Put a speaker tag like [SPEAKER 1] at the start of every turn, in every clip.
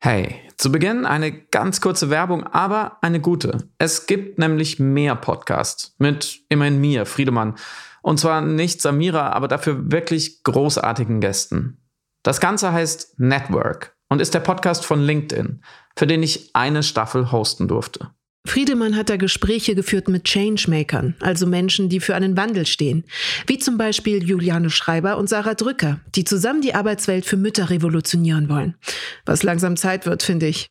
[SPEAKER 1] Hey, zu Beginn eine ganz kurze Werbung, aber eine gute. Es gibt nämlich mehr Podcasts mit immerhin mir, Friedemann. Und zwar nicht Samira, aber dafür wirklich großartigen Gästen. Das Ganze heißt Network und ist der Podcast von LinkedIn, für den ich eine Staffel hosten durfte.
[SPEAKER 2] Friedemann hat da Gespräche geführt mit Changemakern, also Menschen, die für einen Wandel stehen, wie zum Beispiel Juliane Schreiber und Sarah Drücker, die zusammen die Arbeitswelt für Mütter revolutionieren wollen. Was langsam Zeit wird, finde ich.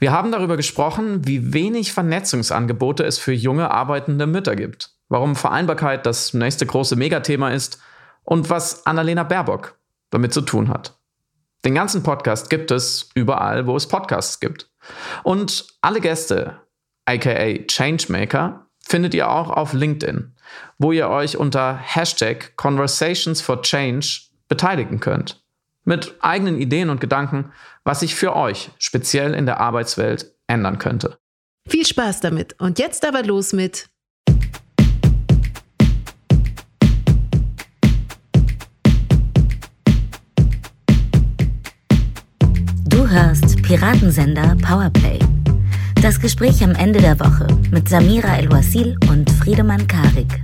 [SPEAKER 1] Wir haben darüber gesprochen, wie wenig Vernetzungsangebote es für junge arbeitende Mütter gibt, warum Vereinbarkeit das nächste große Megathema ist und was Annalena Baerbock damit zu tun hat. Den ganzen Podcast gibt es überall, wo es Podcasts gibt. Und alle Gäste aka Changemaker, findet ihr auch auf LinkedIn, wo ihr euch unter Hashtag Conversations for Change beteiligen könnt. Mit eigenen Ideen und Gedanken, was sich für euch speziell in der Arbeitswelt ändern könnte.
[SPEAKER 2] Viel Spaß damit und jetzt aber los mit
[SPEAKER 3] Du hörst Piratensender Powerplay das Gespräch am Ende der Woche mit Samira El-Wasil und Friedemann Karik.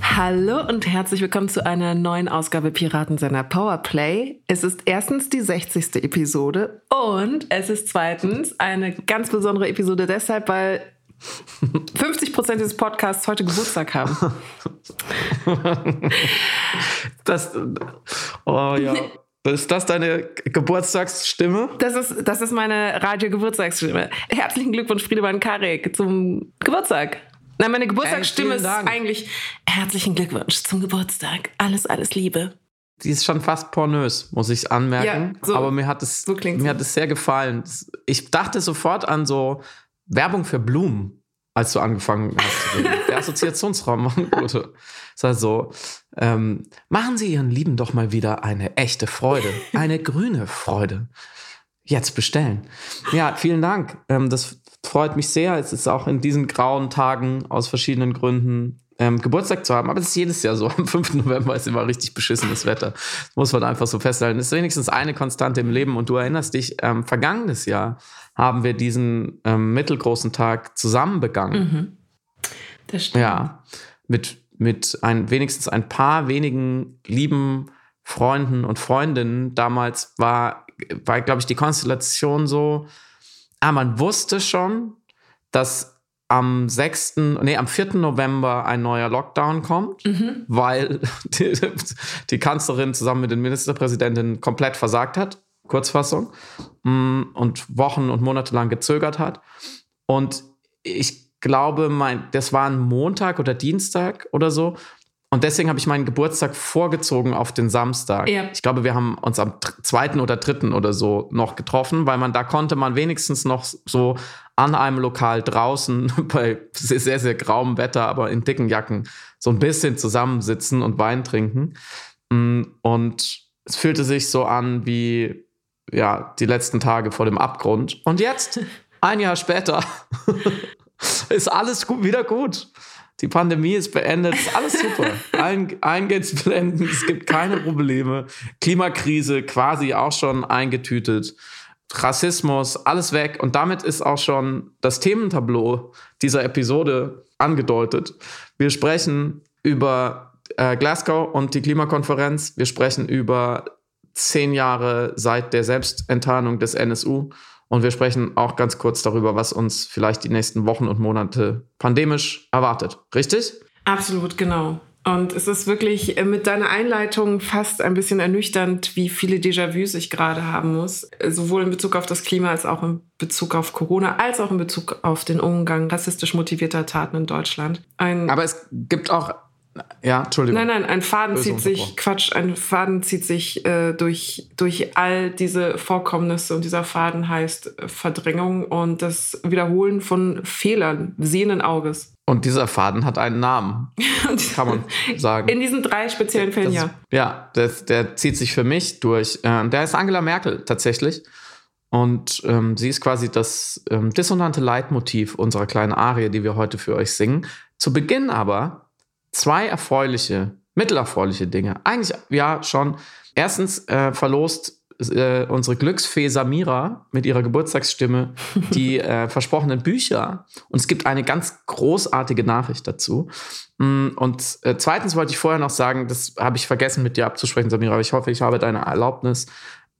[SPEAKER 2] Hallo und herzlich willkommen zu einer neuen Ausgabe Piratensender Powerplay. Es ist erstens die 60. Episode und es ist zweitens eine ganz besondere Episode deshalb, weil 50 Prozent dieses Podcasts heute Geburtstag haben.
[SPEAKER 1] Das, oh ja. Ist das deine Geburtstagsstimme?
[SPEAKER 2] Das ist, das ist meine Radio-Geburtstagsstimme. Herzlichen Glückwunsch, Friedemann Karek, zum Geburtstag. Nein, meine Geburtstagsstimme ist eigentlich herzlichen Glückwunsch zum Geburtstag. Alles, alles Liebe.
[SPEAKER 1] Die ist schon fast pornös, muss ich anmerken. Ja, so, Aber mir hat es, so mir hat es sehr gefallen. Ich dachte sofort an so Werbung für Blumen als du angefangen hast. Der Assoziationsraum machen gute. Das heißt so, ähm, machen Sie Ihren Lieben doch mal wieder eine echte Freude, eine grüne Freude. Jetzt bestellen. Ja, vielen Dank. Ähm, das freut mich sehr. Es ist auch in diesen grauen Tagen aus verschiedenen Gründen ähm, Geburtstag zu haben. Aber es ist jedes Jahr so. Am 5. November ist immer richtig beschissenes Wetter. Das muss man einfach so festhalten. Es ist wenigstens eine Konstante im Leben. Und du erinnerst dich, ähm, vergangenes Jahr haben wir diesen ähm, mittelgroßen Tag zusammen begangen. Mhm.
[SPEAKER 2] Das stimmt.
[SPEAKER 1] Ja, mit, mit ein, wenigstens ein paar wenigen lieben Freunden und Freundinnen. Damals war, war glaube ich, die Konstellation so, ah, man wusste schon, dass am 6., nee, am 4. November ein neuer Lockdown kommt, mhm. weil die, die, Kanzlerin zusammen mit den Ministerpräsidentinnen komplett versagt hat. Kurzfassung, mm, und Wochen und Monate lang gezögert hat. Und ich glaube, mein, das war ein Montag oder Dienstag oder so. Und deswegen habe ich meinen Geburtstag vorgezogen auf den Samstag. Ja. Ich glaube, wir haben uns am zweiten oder dritten oder so noch getroffen, weil man da konnte man wenigstens noch so an einem Lokal draußen bei sehr, sehr grauem Wetter, aber in dicken Jacken so ein bisschen zusammensitzen und Wein trinken. Mm, und es fühlte sich so an wie ja, die letzten Tage vor dem Abgrund. Und jetzt, ein Jahr später, ist alles gut, wieder gut. Die Pandemie ist beendet, ist alles super. Allen, allen geht's blendend, es gibt keine Probleme. Klimakrise quasi auch schon eingetütet. Rassismus, alles weg. Und damit ist auch schon das Thementableau dieser Episode angedeutet. Wir sprechen über äh, Glasgow und die Klimakonferenz. Wir sprechen über zehn Jahre seit der Selbstenttarnung des NSU. Und wir sprechen auch ganz kurz darüber, was uns vielleicht die nächsten Wochen und Monate pandemisch erwartet. Richtig?
[SPEAKER 2] Absolut, genau. Und es ist wirklich äh, mit deiner Einleitung fast ein bisschen ernüchternd, wie viele Déjà-vus ich gerade haben muss. Sowohl in Bezug auf das Klima als auch in Bezug auf Corona, als auch in Bezug auf den Umgang rassistisch motivierter Taten in Deutschland.
[SPEAKER 1] Ein Aber es gibt auch ja, Entschuldigung.
[SPEAKER 2] Nein, nein, ein Faden zieht sich, Quatsch, ein Faden zieht sich äh, durch, durch all diese Vorkommnisse und dieser Faden heißt äh, Verdrängung und das Wiederholen von Fehlern sehenden Auges.
[SPEAKER 1] Und dieser Faden hat einen Namen, kann man sagen.
[SPEAKER 2] In diesen drei speziellen Fällen,
[SPEAKER 1] das,
[SPEAKER 2] ja.
[SPEAKER 1] Ja, der, der zieht sich für mich durch. Äh, der ist Angela Merkel tatsächlich. Und ähm, sie ist quasi das ähm, dissonante Leitmotiv unserer kleinen Arie, die wir heute für euch singen. Zu Beginn aber zwei erfreuliche, mittelerfreuliche Dinge. Eigentlich ja schon. Erstens äh, verlost äh, unsere Glücksfee Samira mit ihrer Geburtstagsstimme die äh, versprochenen Bücher. Und es gibt eine ganz großartige Nachricht dazu. Mm, und äh, zweitens wollte ich vorher noch sagen, das habe ich vergessen mit dir abzusprechen, Samira, aber ich hoffe, ich habe deine Erlaubnis.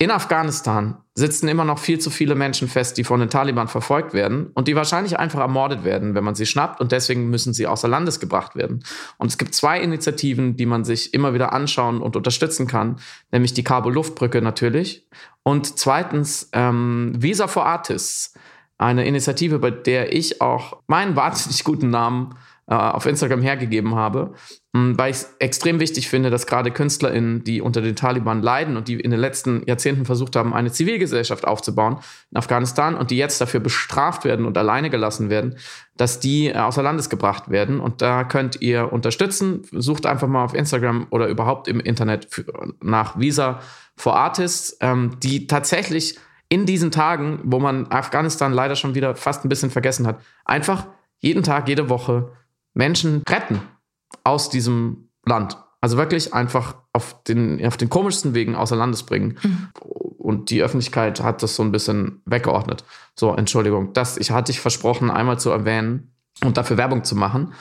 [SPEAKER 1] In Afghanistan sitzen immer noch viel zu viele Menschen fest, die von den Taliban verfolgt werden und die wahrscheinlich einfach ermordet werden, wenn man sie schnappt und deswegen müssen sie außer Landes gebracht werden. Und es gibt zwei Initiativen, die man sich immer wieder anschauen und unterstützen kann, nämlich die Kabul-Luftbrücke natürlich und zweitens ähm, Visa for Artists, eine Initiative, bei der ich auch meinen wahnsinnig guten Namen äh, auf Instagram hergegeben habe, weil ich es extrem wichtig finde, dass gerade KünstlerInnen, die unter den Taliban leiden und die in den letzten Jahrzehnten versucht haben, eine Zivilgesellschaft aufzubauen in Afghanistan und die jetzt dafür bestraft werden und alleine gelassen werden, dass die äh, außer Landes gebracht werden. Und da könnt ihr unterstützen. Sucht einfach mal auf Instagram oder überhaupt im Internet nach Visa for Artists, ähm, die tatsächlich in diesen Tagen, wo man Afghanistan leider schon wieder fast ein bisschen vergessen hat, einfach jeden Tag, jede Woche Menschen retten aus diesem Land. Also wirklich einfach auf den, auf den komischsten Wegen außer Landes bringen. Mhm. Und die Öffentlichkeit hat das so ein bisschen weggeordnet. So, Entschuldigung. Das ich hatte ich versprochen, einmal zu erwähnen und dafür Werbung zu machen.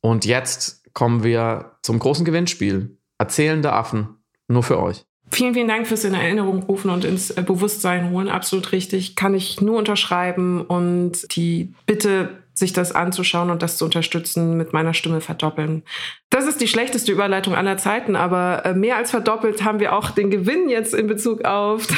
[SPEAKER 1] Und jetzt kommen wir zum großen Gewinnspiel. Erzählende Affen. Nur für euch.
[SPEAKER 2] Vielen, vielen Dank fürs in Erinnerung rufen und ins Bewusstsein holen. Absolut richtig. Kann ich nur unterschreiben. Und die Bitte sich das anzuschauen und das zu unterstützen, mit meiner Stimme verdoppeln. Das ist die schlechteste Überleitung aller Zeiten, aber äh, mehr als verdoppelt haben wir auch den Gewinn jetzt in Bezug auf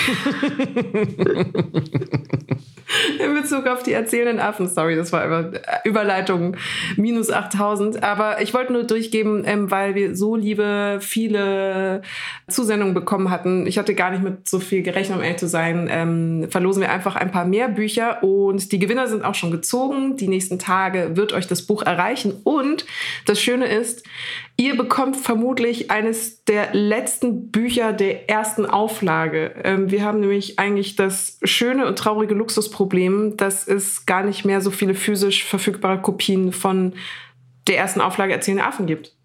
[SPEAKER 2] in Bezug auf die erzählenden Affen. Sorry, das war äh, Überleitung minus 8000. Aber ich wollte nur durchgeben, ähm, weil wir so liebe, viele Zusendungen bekommen hatten. Ich hatte gar nicht mit so viel gerechnet, um ehrlich zu sein. Ähm, verlosen wir einfach ein paar mehr Bücher und die Gewinner sind auch schon gezogen. Die nächsten Tage wird euch das Buch erreichen. Und das Schöne ist, Ihr bekommt vermutlich eines der letzten Bücher der ersten Auflage. Ähm, wir haben nämlich eigentlich das schöne und traurige Luxusproblem, dass es gar nicht mehr so viele physisch verfügbare Kopien von der ersten Auflage Erzählende Affen gibt.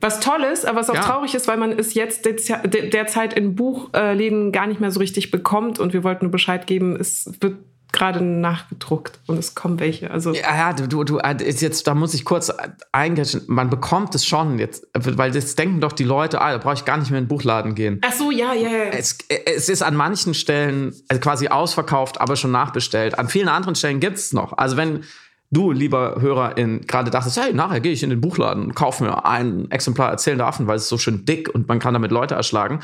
[SPEAKER 2] Was toll ist, aber was auch ja. traurig ist, weil man es jetzt derzeit in Buchläden gar nicht mehr so richtig bekommt. Und wir wollten nur Bescheid geben, es wird gerade nachgedruckt und es kommen welche. Also
[SPEAKER 1] ja, ja, du, du, äh, jetzt, da muss ich kurz eingehen. Man bekommt es schon jetzt, weil das denken doch die Leute, ah, da brauche ich gar nicht mehr in den Buchladen gehen.
[SPEAKER 2] Ach so, ja, ja, ja.
[SPEAKER 1] Es, es ist an manchen Stellen also quasi ausverkauft, aber schon nachbestellt. An vielen anderen Stellen gibt es noch. Also wenn du, lieber Hörer, gerade dachtest, hey, nachher gehe ich in den Buchladen und kaufe mir ein Exemplar erzählender Affen, weil es so schön dick und man kann damit Leute erschlagen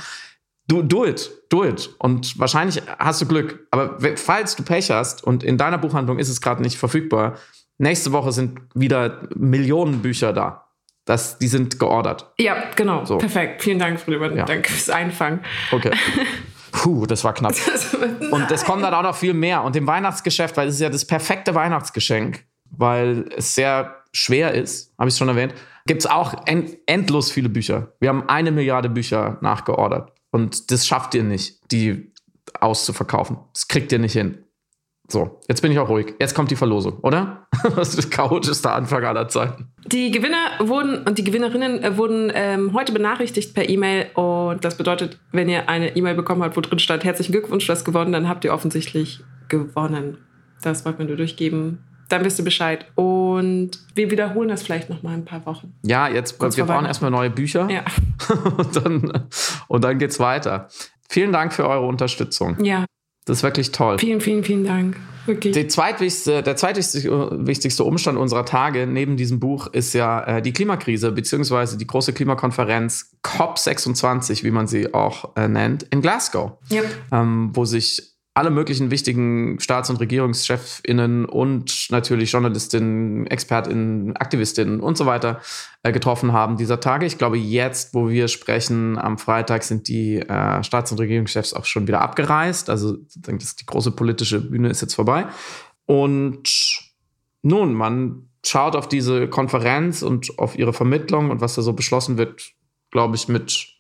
[SPEAKER 1] do, do it, do it. Und wahrscheinlich hast du Glück. Aber falls du Pech hast und in deiner Buchhandlung ist es gerade nicht verfügbar, nächste Woche sind wieder Millionen Bücher da. Das, die sind geordert.
[SPEAKER 2] Ja, genau. So. Perfekt. Vielen Dank, Friedrich. Ja. Danke fürs Einfangen.
[SPEAKER 1] Okay. Puh, das war knapp. und es kommt dann auch noch viel mehr. Und im Weihnachtsgeschäft, weil es ist ja das perfekte Weihnachtsgeschenk, weil es sehr schwer ist, habe ich es schon erwähnt, gibt es auch end endlos viele Bücher. Wir haben eine Milliarde Bücher nachgeordert. Und das schafft ihr nicht, die auszuverkaufen. Das kriegt ihr nicht hin. So, jetzt bin ich auch ruhig. Jetzt kommt die Verlosung, oder? Das ist chaotischster Anfang aller Zeiten.
[SPEAKER 2] Die Gewinner wurden und die Gewinnerinnen äh, wurden ähm, heute benachrichtigt per E-Mail. Und das bedeutet, wenn ihr eine E-Mail bekommen habt, wo drin stand, herzlichen Glückwunsch, du hast gewonnen, dann habt ihr offensichtlich gewonnen. Das wollten wir nur durchgeben dann wisst ihr Bescheid. Und wir wiederholen das vielleicht noch mal ein paar Wochen.
[SPEAKER 1] Ja, jetzt Kurz wir brauchen erstmal neue Bücher.
[SPEAKER 2] Ja.
[SPEAKER 1] und dann, und dann geht's weiter. Vielen Dank für eure Unterstützung.
[SPEAKER 2] Ja.
[SPEAKER 1] Das ist wirklich toll.
[SPEAKER 2] Vielen, vielen, vielen Dank.
[SPEAKER 1] Wirklich. Die zweitwichtigste, der zweitwichtigste Umstand unserer Tage neben diesem Buch ist ja äh, die Klimakrise, beziehungsweise die große Klimakonferenz COP26, wie man sie auch äh, nennt, in Glasgow.
[SPEAKER 2] Yep.
[SPEAKER 1] Ähm, wo sich alle möglichen wichtigen Staats- und Regierungschefinnen und natürlich Journalistinnen, Expertinnen, Aktivistinnen und so weiter äh, getroffen haben dieser Tage. Ich glaube, jetzt, wo wir sprechen, am Freitag sind die äh, Staats- und Regierungschefs auch schon wieder abgereist. Also das, die große politische Bühne ist jetzt vorbei. Und nun, man schaut auf diese Konferenz und auf ihre Vermittlung und was da so beschlossen wird, glaube ich, mit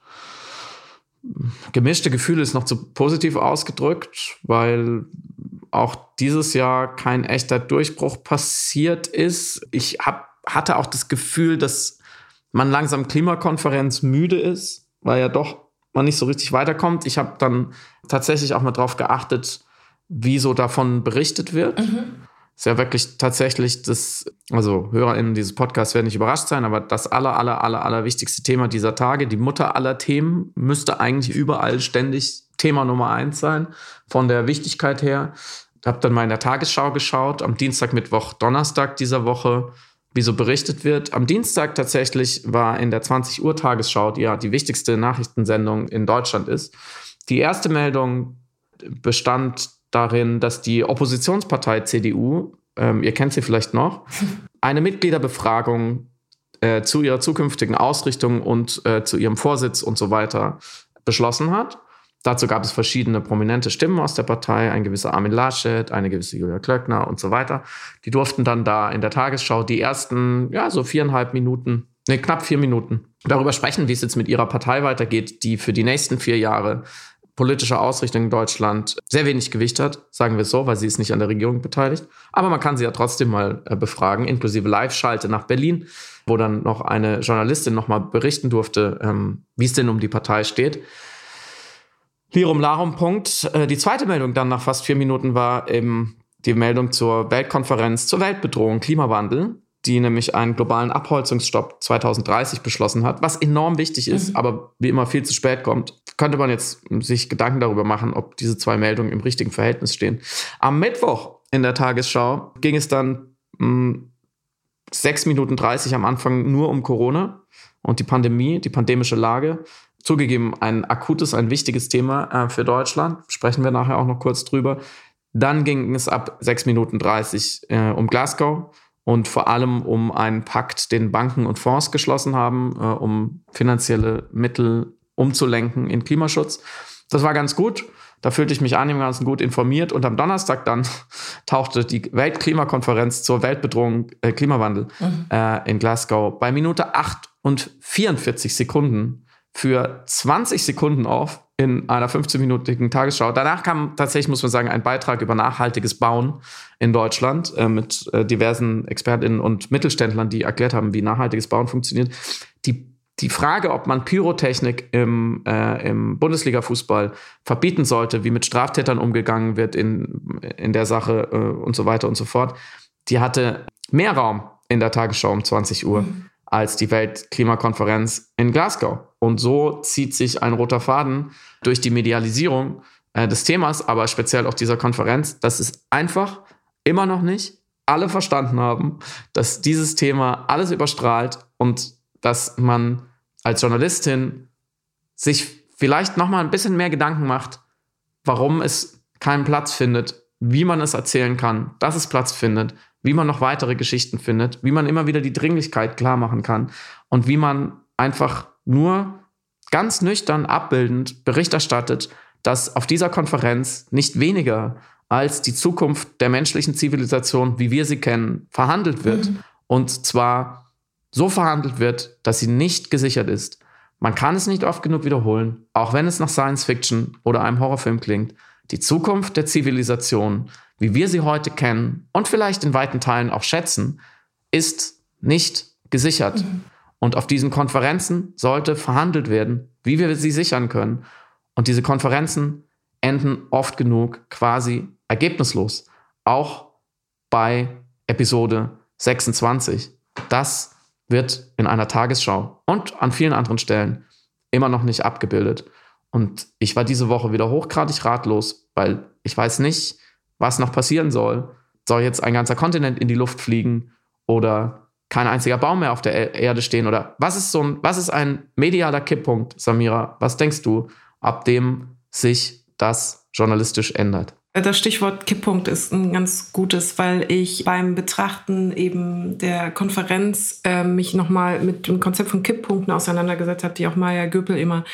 [SPEAKER 1] gemischte Gefühle ist noch zu positiv ausgedrückt, weil auch dieses Jahr kein echter Durchbruch passiert ist. Ich hab, hatte auch das Gefühl, dass man langsam Klimakonferenz müde ist, weil ja doch man nicht so richtig weiterkommt. Ich habe dann tatsächlich auch mal drauf geachtet, wie so davon berichtet wird. Mhm. Ist ja wirklich tatsächlich das, also HörerInnen dieses Podcasts werden nicht überrascht sein, aber das aller, aller, aller, aller wichtigste Thema dieser Tage, die Mutter aller Themen, müsste eigentlich überall ständig Thema Nummer eins sein, von der Wichtigkeit her. Ich habe dann mal in der Tagesschau geschaut, am Dienstag, Mittwoch, Donnerstag dieser Woche, wie so berichtet wird. Am Dienstag tatsächlich war in der 20 Uhr Tagesschau, die ja die wichtigste Nachrichtensendung in Deutschland ist. Die erste Meldung bestand darin, dass die Oppositionspartei CDU, ähm, ihr kennt sie vielleicht noch, eine Mitgliederbefragung äh, zu ihrer zukünftigen Ausrichtung und äh, zu ihrem Vorsitz und so weiter beschlossen hat. Dazu gab es verschiedene prominente Stimmen aus der Partei, ein gewisser Armin Laschet, eine gewisse Julia Klöckner und so weiter. Die durften dann da in der Tagesschau die ersten, ja, so viereinhalb Minuten, ne, knapp vier Minuten darüber sprechen, wie es jetzt mit ihrer Partei weitergeht, die für die nächsten vier Jahre politische Ausrichtung in Deutschland sehr wenig Gewicht hat, sagen wir es so, weil sie ist nicht an der Regierung beteiligt. Aber man kann sie ja trotzdem mal äh, befragen, inklusive Live-Schalte nach Berlin, wo dann noch eine Journalistin nochmal berichten durfte, ähm, wie es denn um die Partei steht. Lirum Larum Punkt. Äh, die zweite Meldung dann nach fast vier Minuten war eben die Meldung zur Weltkonferenz zur Weltbedrohung Klimawandel die nämlich einen globalen Abholzungsstopp 2030 beschlossen hat, was enorm wichtig ist, mhm. aber wie immer viel zu spät kommt, könnte man jetzt sich Gedanken darüber machen, ob diese zwei Meldungen im richtigen Verhältnis stehen. Am Mittwoch in der Tagesschau ging es dann mh, hm, 6 Minuten 30 am Anfang nur um Corona und die Pandemie, die pandemische Lage. Zugegeben, ein akutes, ein wichtiges Thema äh, für Deutschland. Sprechen wir nachher auch noch kurz drüber. Dann ging es ab 6 Minuten 30 äh, um Glasgow und vor allem um einen Pakt, den Banken und Fonds geschlossen haben, äh, um finanzielle Mittel umzulenken in Klimaschutz. Das war ganz gut. Da fühlte ich mich einigermaßen gut informiert. Und am Donnerstag dann tauchte die Weltklimakonferenz zur Weltbedrohung äh, Klimawandel mhm. äh, in Glasgow bei Minute 8 und 44 Sekunden für 20 Sekunden auf in einer 15-minütigen Tagesschau. Danach kam tatsächlich, muss man sagen, ein Beitrag über nachhaltiges Bauen in Deutschland äh, mit äh, diversen Expertinnen und Mittelständlern, die erklärt haben, wie nachhaltiges Bauen funktioniert. Die, Frage, ob man Pyrotechnik im, äh, im Bundesliga-Fußball verbieten sollte, wie mit Straftätern umgegangen wird in, in der Sache äh, und so weiter und so fort, die hatte mehr Raum in der Tagesschau um 20 Uhr. Mhm als die Weltklimakonferenz in Glasgow. Und so zieht sich ein roter Faden durch die Medialisierung äh, des Themas, aber speziell auch dieser Konferenz, dass es einfach immer noch nicht alle verstanden haben, dass dieses Thema alles überstrahlt und dass man als Journalistin sich vielleicht noch mal ein bisschen mehr Gedanken macht, warum es keinen Platz findet, wie man es erzählen kann, dass es Platz findet, wie man noch weitere Geschichten findet, wie man immer wieder die Dringlichkeit klar machen kann und wie man einfach nur ganz nüchtern abbildend Bericht erstattet, dass auf dieser Konferenz nicht weniger als die Zukunft der menschlichen Zivilisation, wie wir sie kennen, verhandelt wird. Mhm. Und zwar so verhandelt wird, dass sie nicht gesichert ist. Man kann es nicht oft genug wiederholen, auch wenn es nach Science Fiction oder einem Horrorfilm klingt. Die Zukunft der Zivilisation wie wir sie heute kennen und vielleicht in weiten Teilen auch schätzen, ist nicht gesichert. Mhm. Und auf diesen Konferenzen sollte verhandelt werden, wie wir sie sichern können. Und diese Konferenzen enden oft genug quasi ergebnislos. Auch bei Episode 26. Das wird in einer Tagesschau und an vielen anderen Stellen immer noch nicht abgebildet. Und ich war diese Woche wieder hochgradig ratlos, weil ich weiß nicht, was noch passieren soll. Soll jetzt ein ganzer Kontinent in die Luft fliegen oder kein einziger Baum mehr auf der Erde stehen? Oder was ist so ein, was ist ein medialer Kipppunkt, Samira? Was denkst du, ab dem sich das journalistisch ändert?
[SPEAKER 2] Das Stichwort Kipppunkt ist ein ganz gutes, weil ich beim Betrachten eben der Konferenz äh, mich nochmal mit dem Konzept von Kipppunkten auseinandergesetzt habe, die auch Maya Göpel immer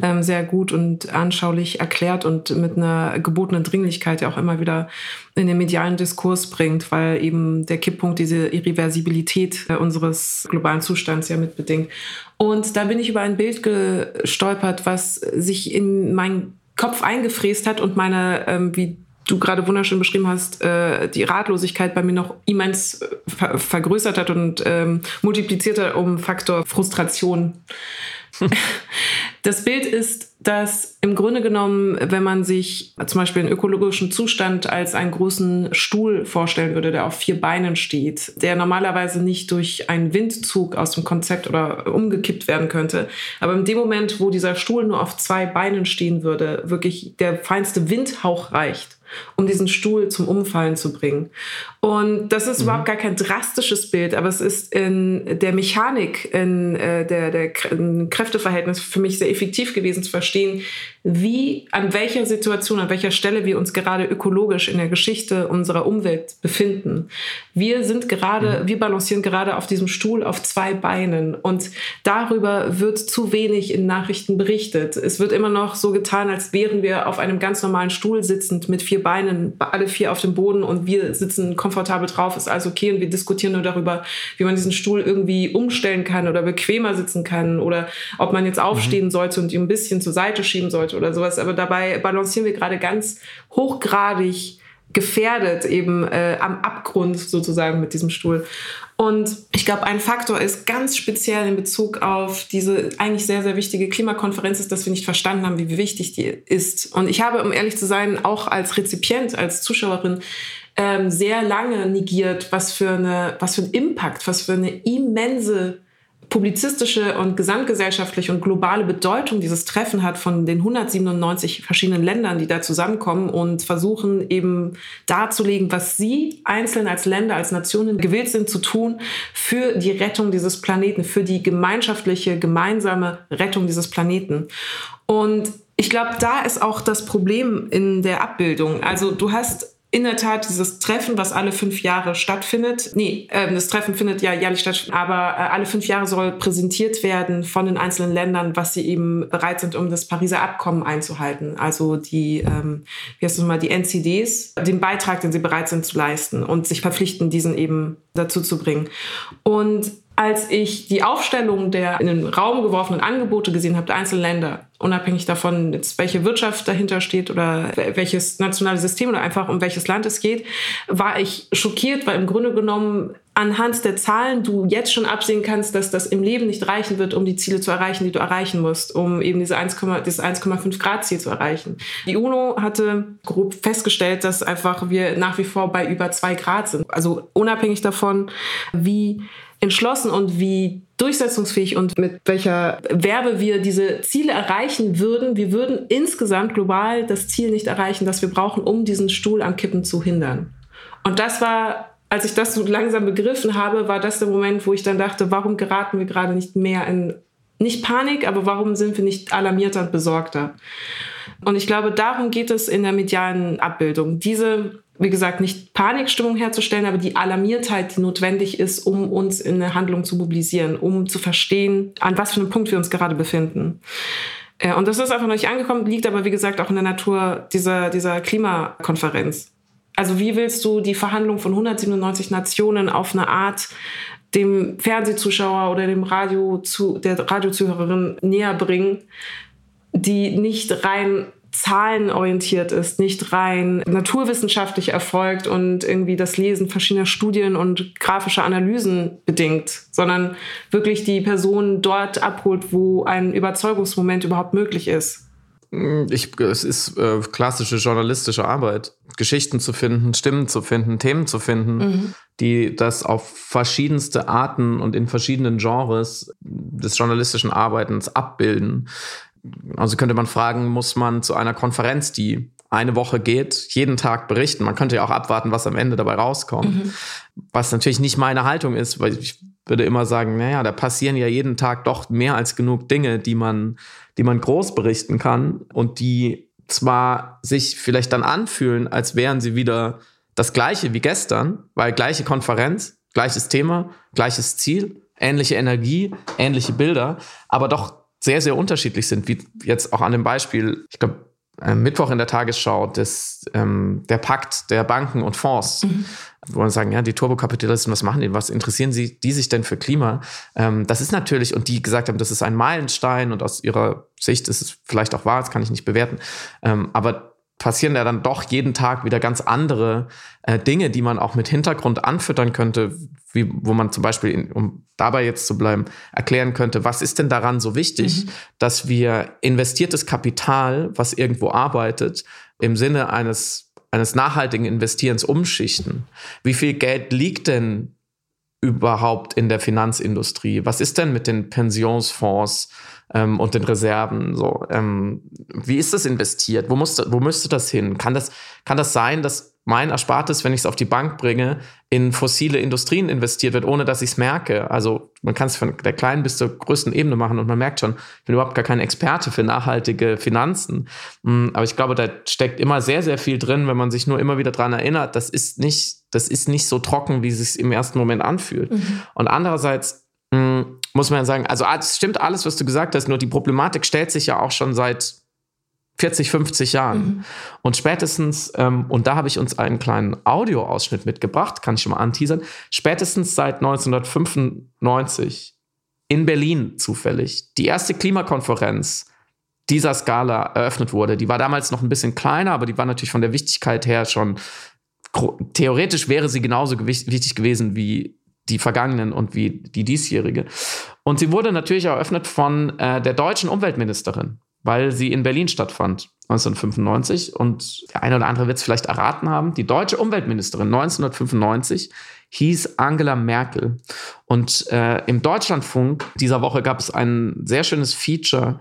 [SPEAKER 2] ähm, sehr gut und anschaulich erklärt und mit einer gebotenen Dringlichkeit ja auch immer wieder in den medialen Diskurs bringt, weil eben der Kipppunkt diese Irreversibilität äh, unseres globalen Zustands ja mitbedingt. Und da bin ich über ein Bild gestolpert, was sich in meinen Kopf eingefräst hat und meine, ähm, wie du gerade wunderschön beschrieben hast, äh, die Ratlosigkeit bei mir noch immens äh, ver vergrößert hat und ähm, multipliziert hat um Faktor Frustration. das Bild ist dass im Grunde genommen, wenn man sich zum Beispiel einen ökologischen Zustand als einen großen Stuhl vorstellen würde, der auf vier Beinen steht, der normalerweise nicht durch einen Windzug aus dem Konzept oder umgekippt werden könnte, aber in dem Moment, wo dieser Stuhl nur auf zwei Beinen stehen würde, wirklich der feinste Windhauch reicht, um diesen Stuhl zum Umfallen zu bringen. Und das ist mhm. überhaupt gar kein drastisches Bild, aber es ist in der Mechanik, in äh, der, der Kräfteverhältnis für mich sehr effektiv gewesen zu verstehen, wie, an welcher Situation, an welcher Stelle wir uns gerade ökologisch in der Geschichte unserer Umwelt befinden. Wir sind gerade, mhm. wir balancieren gerade auf diesem Stuhl auf zwei Beinen und darüber wird zu wenig in Nachrichten berichtet. Es wird immer noch so getan, als wären wir auf einem ganz normalen Stuhl sitzend mit vier Beinen, alle vier auf dem Boden und wir sitzen komfortabel drauf, ist alles okay und wir diskutieren nur darüber, wie man diesen Stuhl irgendwie umstellen kann oder bequemer sitzen kann oder ob man jetzt aufstehen mhm. sollte und ihn ein bisschen zur Seite schieben sollte oder sowas. Aber dabei balancieren wir gerade ganz hochgradig gefährdet eben äh, am Abgrund sozusagen mit diesem Stuhl. Und ich glaube, ein Faktor ist ganz speziell in Bezug auf diese eigentlich sehr, sehr wichtige Klimakonferenz ist, dass wir nicht verstanden haben, wie wichtig die ist. Und ich habe, um ehrlich zu sein, auch als Rezipient, als Zuschauerin ähm, sehr lange negiert, was für, eine, was für ein Impact, was für eine immense publizistische und gesamtgesellschaftliche und globale Bedeutung dieses Treffen hat von den 197 verschiedenen Ländern, die da zusammenkommen und versuchen eben darzulegen, was sie einzeln als Länder, als Nationen gewillt sind zu tun für die Rettung dieses Planeten, für die gemeinschaftliche, gemeinsame Rettung dieses Planeten. Und ich glaube, da ist auch das Problem in der Abbildung. Also du hast in der Tat dieses Treffen, was alle fünf Jahre stattfindet. Nee, äh, das Treffen findet ja jährlich statt, aber äh, alle fünf Jahre soll präsentiert werden von den einzelnen Ländern, was sie eben bereit sind, um das Pariser Abkommen einzuhalten. Also die, ähm, wie heißt es mal, die NCDs, den Beitrag, den sie bereit sind zu leisten und sich verpflichten, diesen eben dazu zu bringen. Und als ich die Aufstellung der in den Raum geworfenen Angebote gesehen habe, der einzelnen Länder, unabhängig davon, jetzt welche Wirtschaft dahinter steht oder welches nationale System oder einfach um welches Land es geht, war ich schockiert, weil im Grunde genommen anhand der Zahlen du jetzt schon absehen kannst, dass das im Leben nicht reichen wird, um die Ziele zu erreichen, die du erreichen musst, um eben diese 1, dieses 1,5 Grad Ziel zu erreichen. Die UNO hatte grob festgestellt, dass einfach wir nach wie vor bei über 2 Grad sind. Also unabhängig davon, wie entschlossen und wie durchsetzungsfähig und mit welcher Werbe wir diese Ziele erreichen würden. Wir würden insgesamt global das Ziel nicht erreichen, das wir brauchen, um diesen Stuhl am Kippen zu hindern. Und das war, als ich das so langsam begriffen habe, war das der Moment, wo ich dann dachte, warum geraten wir gerade nicht mehr in, nicht Panik, aber warum sind wir nicht alarmierter und besorgter? Und ich glaube, darum geht es in der medialen Abbildung. Diese wie gesagt, nicht Panikstimmung herzustellen, aber die Alarmiertheit, die notwendig ist, um uns in eine Handlung zu mobilisieren, um zu verstehen, an was für einem Punkt wir uns gerade befinden. Äh, und das ist einfach noch nicht angekommen, liegt aber, wie gesagt, auch in der Natur dieser, dieser Klimakonferenz. Also wie willst du die Verhandlung von 197 Nationen auf eine Art dem Fernsehzuschauer oder dem Radio zu, der Radiozuhörerin näher bringen, die nicht rein zahlenorientiert ist, nicht rein naturwissenschaftlich erfolgt und irgendwie das Lesen verschiedener Studien und grafischer Analysen bedingt, sondern wirklich die Person dort abholt, wo ein Überzeugungsmoment überhaupt möglich ist.
[SPEAKER 1] Ich, es ist äh, klassische journalistische Arbeit, Geschichten zu finden, Stimmen zu finden, Themen zu finden, mhm. die das auf verschiedenste Arten und in verschiedenen Genres des journalistischen Arbeitens abbilden. Also könnte man fragen, muss man zu einer Konferenz, die eine Woche geht, jeden Tag berichten? Man könnte ja auch abwarten, was am Ende dabei rauskommt. Mhm. Was natürlich nicht meine Haltung ist, weil ich würde immer sagen, naja, da passieren ja jeden Tag doch mehr als genug Dinge, die man, die man groß berichten kann und die zwar sich vielleicht dann anfühlen, als wären sie wieder das gleiche wie gestern, weil gleiche Konferenz, gleiches Thema, gleiches Ziel, ähnliche Energie, ähnliche Bilder, aber doch sehr, sehr unterschiedlich sind, wie jetzt auch an dem Beispiel, ich glaube, äh, Mittwoch in der Tagesschau, des, ähm, der Pakt der Banken und Fonds, mhm. wo man sagen, ja, die Turbokapitalisten, was machen die, was interessieren sie, die sich denn für Klima? Ähm, das ist natürlich, und die gesagt haben, das ist ein Meilenstein und aus ihrer Sicht ist es vielleicht auch wahr, das kann ich nicht bewerten. Ähm, aber passieren ja dann doch jeden Tag wieder ganz andere äh, Dinge, die man auch mit Hintergrund anfüttern könnte, wie, wo man zum Beispiel, in, um dabei jetzt zu bleiben, erklären könnte, was ist denn daran so wichtig, mhm. dass wir investiertes Kapital, was irgendwo arbeitet, im Sinne eines, eines nachhaltigen Investierens umschichten? Wie viel Geld liegt denn überhaupt in der Finanzindustrie? Was ist denn mit den Pensionsfonds? Ähm, und den Reserven. So, ähm, wie ist das investiert? Wo, muss, wo müsste das hin? Kann das, kann das sein, dass mein Erspartes, wenn ich es auf die Bank bringe, in fossile Industrien investiert wird, ohne dass ich es merke. Also man kann es von der kleinen bis zur größten Ebene machen und man merkt schon, ich bin überhaupt gar kein Experte für nachhaltige Finanzen. Hm, aber ich glaube, da steckt immer sehr, sehr viel drin, wenn man sich nur immer wieder dran erinnert, das ist nicht, das ist nicht so trocken, wie es sich im ersten Moment anfühlt. Mhm. Und andererseits mh, hm, muss man ja sagen, also es stimmt alles, was du gesagt hast, nur die Problematik stellt sich ja auch schon seit 40, 50 Jahren. Mhm. Und spätestens, ähm, und da habe ich uns einen kleinen Audioausschnitt mitgebracht, kann ich schon mal anteasern, spätestens seit 1995 in Berlin zufällig die erste Klimakonferenz dieser Skala eröffnet wurde. Die war damals noch ein bisschen kleiner, aber die war natürlich von der Wichtigkeit her schon theoretisch wäre sie genauso wichtig gewesen wie die vergangenen und wie die diesjährige. Und sie wurde natürlich eröffnet von äh, der deutschen Umweltministerin, weil sie in Berlin stattfand, 1995. Und der eine oder andere wird es vielleicht erraten haben. Die deutsche Umweltministerin 1995 hieß Angela Merkel. Und äh, im Deutschlandfunk dieser Woche gab es ein sehr schönes Feature,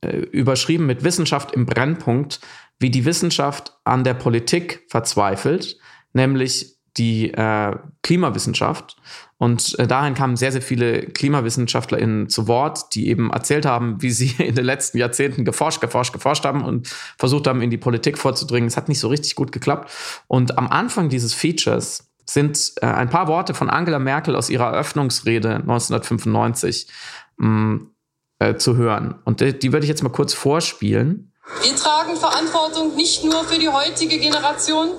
[SPEAKER 1] äh, überschrieben mit Wissenschaft im Brennpunkt, wie die Wissenschaft an der Politik verzweifelt, nämlich die äh, Klimawissenschaft. Und äh, dahin kamen sehr, sehr viele KlimawissenschaftlerInnen zu Wort, die eben erzählt haben, wie sie in den letzten Jahrzehnten geforscht, geforscht, geforscht haben und versucht haben, in die Politik vorzudringen. Es hat nicht so richtig gut geklappt. Und am Anfang dieses Features sind äh, ein paar Worte von Angela Merkel aus ihrer Eröffnungsrede 1995 mh, mm, äh, zu hören. Und die, die würde ich jetzt mal kurz vorspielen.
[SPEAKER 4] Wir tragen Verantwortung nicht nur für die heutige Generation,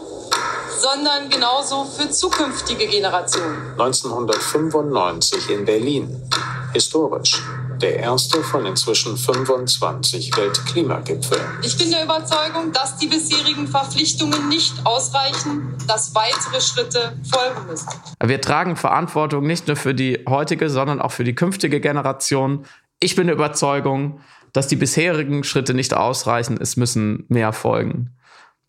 [SPEAKER 4] sondern genauso für zukünftige Generationen.
[SPEAKER 5] 1995 in Berlin. Historisch. Der erste von inzwischen 25 Weltklimagipfeln.
[SPEAKER 4] Ich bin der Überzeugung, dass die bisherigen Verpflichtungen nicht ausreichen, dass weitere Schritte folgen müssen.
[SPEAKER 1] Wir tragen Verantwortung nicht nur für die heutige, sondern auch für die künftige Generation. Ich bin der Überzeugung, dass die bisherigen Schritte nicht ausreichen. Es müssen mehr folgen.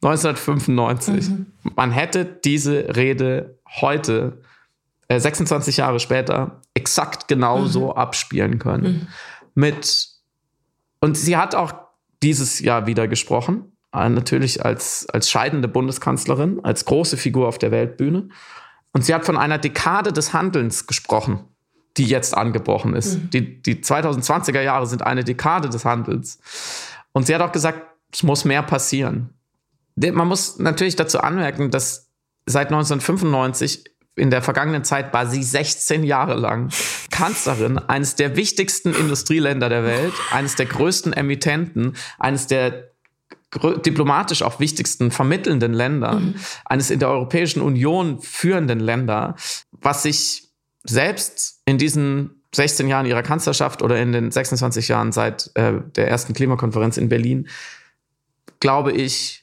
[SPEAKER 1] 1995. Mhm. Man hätte diese Rede heute, äh, 26 Jahre später, exakt genauso mhm. abspielen können. Mhm. Mit, und sie hat auch dieses Jahr wieder gesprochen, äh, natürlich als, als scheidende Bundeskanzlerin, als große Figur auf der Weltbühne. Und sie hat von einer Dekade des Handelns gesprochen, die jetzt angebrochen ist. Mhm. Die, die 2020er Jahre sind eine Dekade des Handels. Und sie hat auch gesagt, es muss mehr passieren man muss natürlich dazu anmerken, dass seit 1995 in der vergangenen Zeit war sie 16 Jahre lang Kanzlerin eines der wichtigsten Industrieländer der Welt, eines der größten Emittenten, eines der diplomatisch auch wichtigsten vermittelnden Länder, mhm. eines in der Europäischen Union führenden Länder, was sich selbst in diesen 16 Jahren ihrer Kanzlerschaft oder in den 26 Jahren seit äh, der ersten Klimakonferenz in Berlin, glaube ich,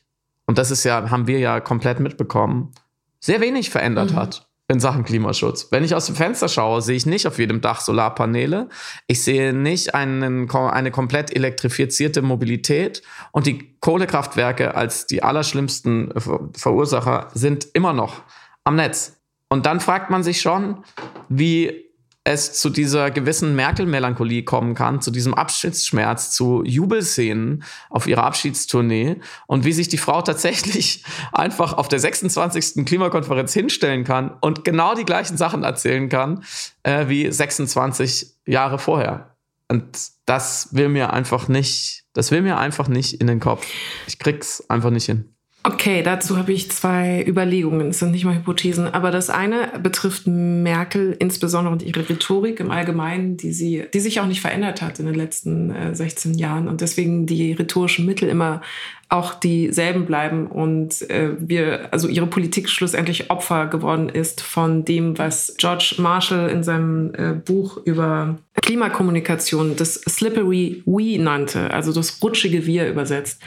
[SPEAKER 1] und das ist ja, haben wir ja komplett mitbekommen, sehr wenig verändert mhm. hat in Sachen Klimaschutz. Wenn ich aus dem Fenster schaue, sehe ich nicht auf jedem Dach Solarpaneele. Ich sehe nicht einen, eine komplett elektrifizierte Mobilität. Und die Kohlekraftwerke als die allerschlimmsten Verursacher sind immer noch am Netz. Und dann fragt man sich schon, wie es zu dieser gewissen Merkel-Melancholie kommen kann, zu diesem Abschiedsschmerz, zu Jubelszenen auf ihrer Abschiedstournee und wie sich die Frau tatsächlich einfach auf der 26. Klimakonferenz hinstellen kann und genau die gleichen Sachen erzählen kann äh, wie 26 Jahre vorher. Und das will mir einfach nicht, das will mir einfach nicht in den Kopf. Ich krieg's einfach nicht hin.
[SPEAKER 2] Okay, dazu habe ich zwei Überlegungen. Es sind nicht mal Hypothesen, aber das eine betrifft Merkel insbesondere und ihre Rhetorik im Allgemeinen, die sie, die sich auch nicht verändert hat in den letzten äh, 16 Jahren und deswegen die rhetorischen Mittel immer auch dieselben bleiben und äh, wir, also ihre Politik schlussendlich Opfer geworden ist von dem, was George Marshall in seinem äh, Buch über Klimakommunikation das Slippery We nannte, also das rutschige Wir übersetzt.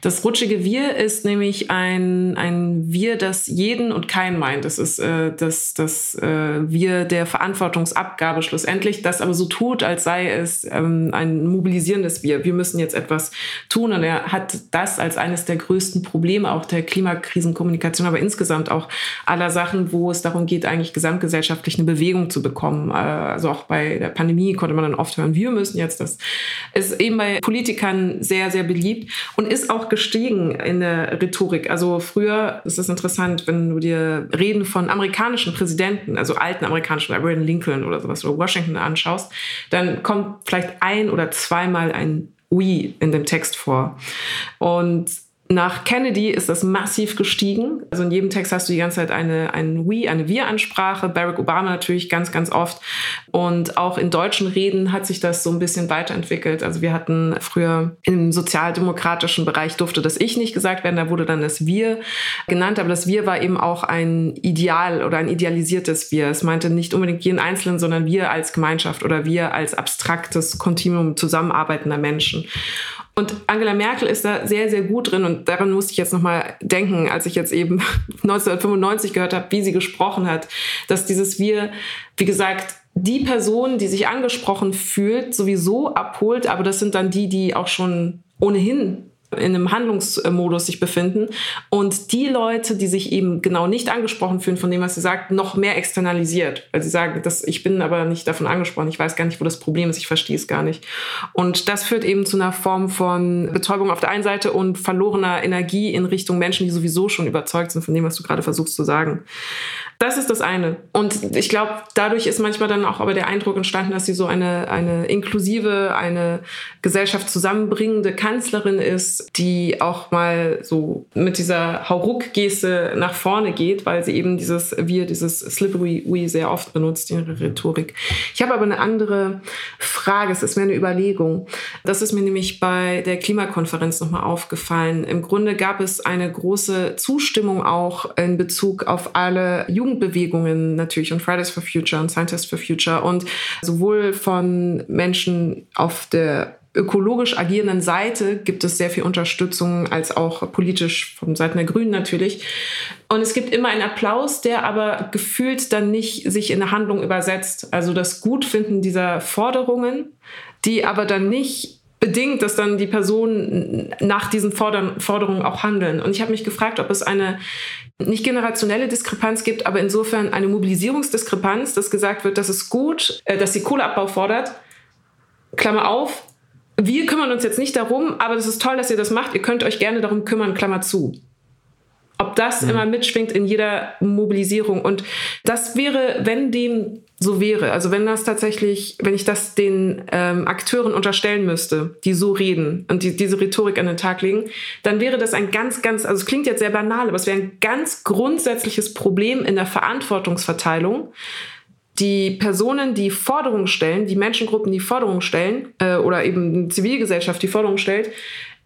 [SPEAKER 2] Das rutschige Wir ist nämlich ein, ein Wir, das jeden und keinen meint. Das ist äh, das, das äh, Wir der Verantwortungsabgabe schlussendlich, das aber so tut, als sei es ähm, ein mobilisierendes Wir. Wir müssen jetzt etwas tun und er hat das als eines der größten Probleme auch der Klimakrisenkommunikation, aber insgesamt auch aller Sachen, wo es darum geht, eigentlich gesamtgesellschaftlich eine Bewegung zu bekommen. Äh, also auch bei der Pandemie konnte man dann oft hören, wir müssen jetzt das. Ist eben bei Politikern sehr, sehr beliebt und ist auch gestiegen in der Rhetorik. Also früher ist es interessant, wenn du dir Reden von amerikanischen Präsidenten, also alten amerikanischen, Abraham Lincoln oder sowas, oder Washington anschaust, dann kommt vielleicht ein oder zweimal ein We in dem Text vor. Und nach Kennedy ist das massiv gestiegen. Also in jedem Text hast du die ganze Zeit eine, ein We, eine Wir-Ansprache. Barack Obama natürlich ganz, ganz oft. Und auch in deutschen Reden hat sich das so ein bisschen weiterentwickelt. Also wir hatten früher im sozialdemokratischen Bereich durfte das Ich nicht gesagt werden. Da wurde dann das Wir genannt. Aber das Wir war eben auch ein Ideal oder ein idealisiertes Wir. Es meinte nicht unbedingt jeden Einzelnen, sondern wir als Gemeinschaft oder wir als abstraktes Kontinuum zusammenarbeitender Menschen. Und Angela Merkel ist da sehr, sehr gut drin. Und daran musste ich jetzt nochmal denken, als ich jetzt eben 1995 gehört habe, wie sie gesprochen hat, dass dieses Wir, wie gesagt, die Person, die sich angesprochen fühlt, sowieso abholt, aber das sind dann die, die auch schon ohnehin in einem Handlungsmodus sich befinden und die Leute, die sich eben genau nicht angesprochen fühlen von dem, was sie sagt, noch mehr externalisiert. Weil sie sagen, dass ich bin aber nicht davon angesprochen, ich weiß gar nicht, wo das Problem ist, ich verstehe es gar nicht. Und das führt eben zu einer Form von Betäubung auf der einen Seite und verlorener Energie in Richtung Menschen, die sowieso schon überzeugt sind von dem, was du gerade versuchst zu sagen. Das ist das eine. Und ich glaube, dadurch ist manchmal dann auch aber der Eindruck entstanden, dass sie so eine, eine inklusive, eine Gesellschaft zusammenbringende Kanzlerin ist, die auch mal so mit dieser Hauruck-Geste nach vorne geht, weil sie eben dieses Wir, dieses Slippery We sehr oft benutzt in ihrer Rhetorik. Ich habe aber eine andere Frage, es ist mir eine Überlegung. Das ist mir nämlich bei der Klimakonferenz nochmal aufgefallen. Im Grunde gab es eine große Zustimmung auch in Bezug auf alle Jugend Jugendbewegungen natürlich und Fridays for Future und Scientists for Future und sowohl von Menschen auf der ökologisch agierenden Seite gibt es sehr viel Unterstützung, als auch politisch von Seiten der Grünen natürlich. Und es gibt immer einen Applaus, der aber gefühlt dann nicht sich in eine Handlung übersetzt. Also das Gutfinden dieser Forderungen, die aber dann nicht bedingt, dass dann die Personen nach diesen Forderungen auch handeln. Und ich habe mich gefragt, ob es eine nicht generationelle Diskrepanz gibt, aber insofern eine Mobilisierungsdiskrepanz, dass gesagt wird, das ist gut, äh, dass sie Kohleabbau fordert. Klammer auf. Wir kümmern uns jetzt nicht darum, aber das ist toll, dass ihr das macht. Ihr könnt euch gerne darum kümmern, Klammer zu. Ob das mhm. immer mitschwingt in jeder Mobilisierung. Und das wäre, wenn dem so wäre, also wenn das tatsächlich, wenn ich das den ähm, Akteuren unterstellen müsste, die so reden und die diese Rhetorik an den Tag legen, dann wäre das ein ganz, ganz, also es klingt jetzt sehr banal, aber es wäre ein ganz grundsätzliches Problem in der Verantwortungsverteilung. Die Personen, die Forderungen stellen, die Menschengruppen, die Forderungen stellen, äh, oder eben Zivilgesellschaft, die Forderungen stellt,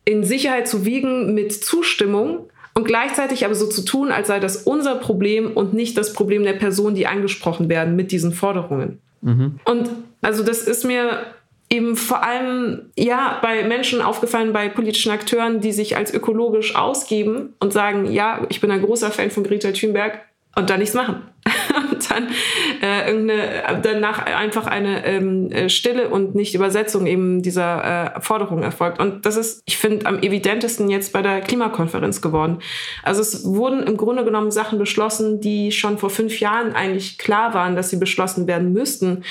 [SPEAKER 2] in Sicherheit zu wiegen mit Zustimmung und gleichzeitig aber so zu tun, als sei das unser Problem und nicht das Problem der Personen, die angesprochen werden mit diesen Forderungen. Mhm. Und also das ist mir eben vor allem ja bei Menschen aufgefallen, bei politischen Akteuren, die sich als ökologisch ausgeben und sagen, ja, ich bin ein großer Fan von Greta Thunberg und da nichts machen. und dann äh, irgendeine, danach einfach eine ähm, äh, Stille und nicht Übersetzung eben dieser äh, Forderung erfolgt. Und das ist, ich finde, am evidentesten jetzt bei der Klimakonferenz geworden. Also es wurden im Grunde genommen Sachen beschlossen, die schon vor fünf Jahren eigentlich klar waren, dass sie beschlossen werden müssten.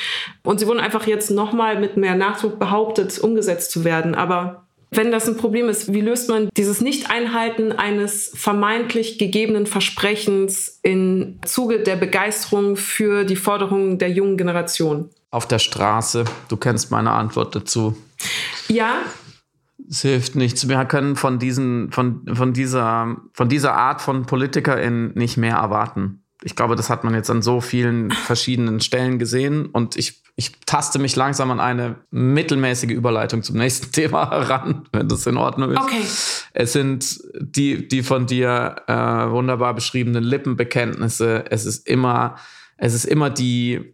[SPEAKER 2] Und sie wurden einfach jetzt nochmal mit mehr Nachdruck behauptet, umgesetzt zu werden. Aber wenn das ein Problem ist, wie löst man dieses Nicht-Einhalten eines vermeintlich gegebenen Versprechens im Zuge der Begeisterung für die Forderungen der jungen Generation?
[SPEAKER 1] Auf der Straße. Du kennst meine Antwort dazu.
[SPEAKER 2] Ja.
[SPEAKER 1] Es hilft nichts. Wir können von, diesen, von, von, dieser, von dieser Art von PolitikerInnen nicht mehr erwarten. Ich glaube, das hat man jetzt an so vielen verschiedenen Stellen gesehen. Und ich, ich taste mich langsam an eine mittelmäßige Überleitung zum nächsten Thema heran, wenn das in Ordnung ist.
[SPEAKER 2] Okay.
[SPEAKER 1] Es sind die, die von dir äh, wunderbar beschriebenen Lippenbekenntnisse. Es ist immer, es ist immer die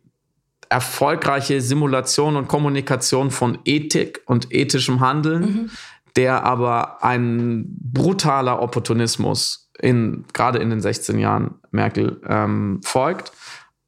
[SPEAKER 1] erfolgreiche Simulation und Kommunikation von Ethik und ethischem Handeln, mhm. der aber ein brutaler Opportunismus in, gerade in den 16 Jahren Merkel ähm, folgt,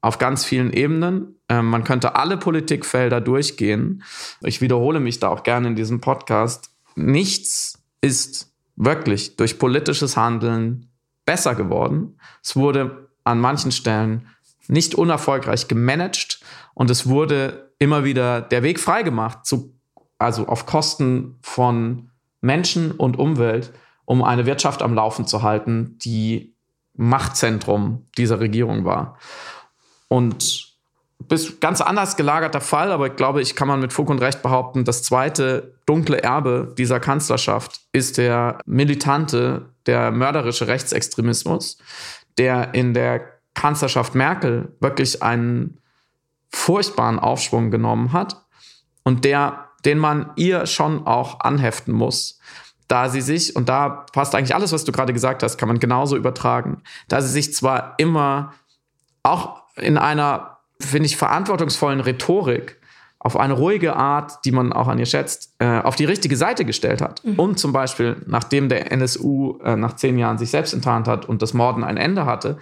[SPEAKER 1] auf ganz vielen Ebenen. Ähm, man könnte alle Politikfelder durchgehen. Ich wiederhole mich da auch gerne in diesem Podcast. Nichts ist wirklich durch politisches Handeln besser geworden. Es wurde an manchen Stellen nicht unerfolgreich gemanagt und es wurde immer wieder der Weg freigemacht, zu, also auf Kosten von Menschen und Umwelt, um eine Wirtschaft am Laufen zu halten, die Machtzentrum dieser Regierung war. Und bis ganz anders gelagerter Fall, aber ich glaube, ich kann man mit Fug und Recht behaupten, das zweite dunkle Erbe dieser Kanzlerschaft ist der militante, der mörderische Rechtsextremismus, der in der Kanzlerschaft Merkel wirklich einen furchtbaren Aufschwung genommen hat und der, den man ihr schon auch anheften muss da sie sich, und da passt eigentlich alles, was du gerade gesagt hast, kann man genauso übertragen, da sie sich zwar immer auch in einer, finde ich, verantwortungsvollen Rhetorik auf eine ruhige Art, die man auch an ihr schätzt, äh, auf die richtige Seite gestellt hat. Mhm. Und zum Beispiel, nachdem der NSU äh, nach zehn Jahren sich selbst enttarnt hat und das Morden ein Ende hatte,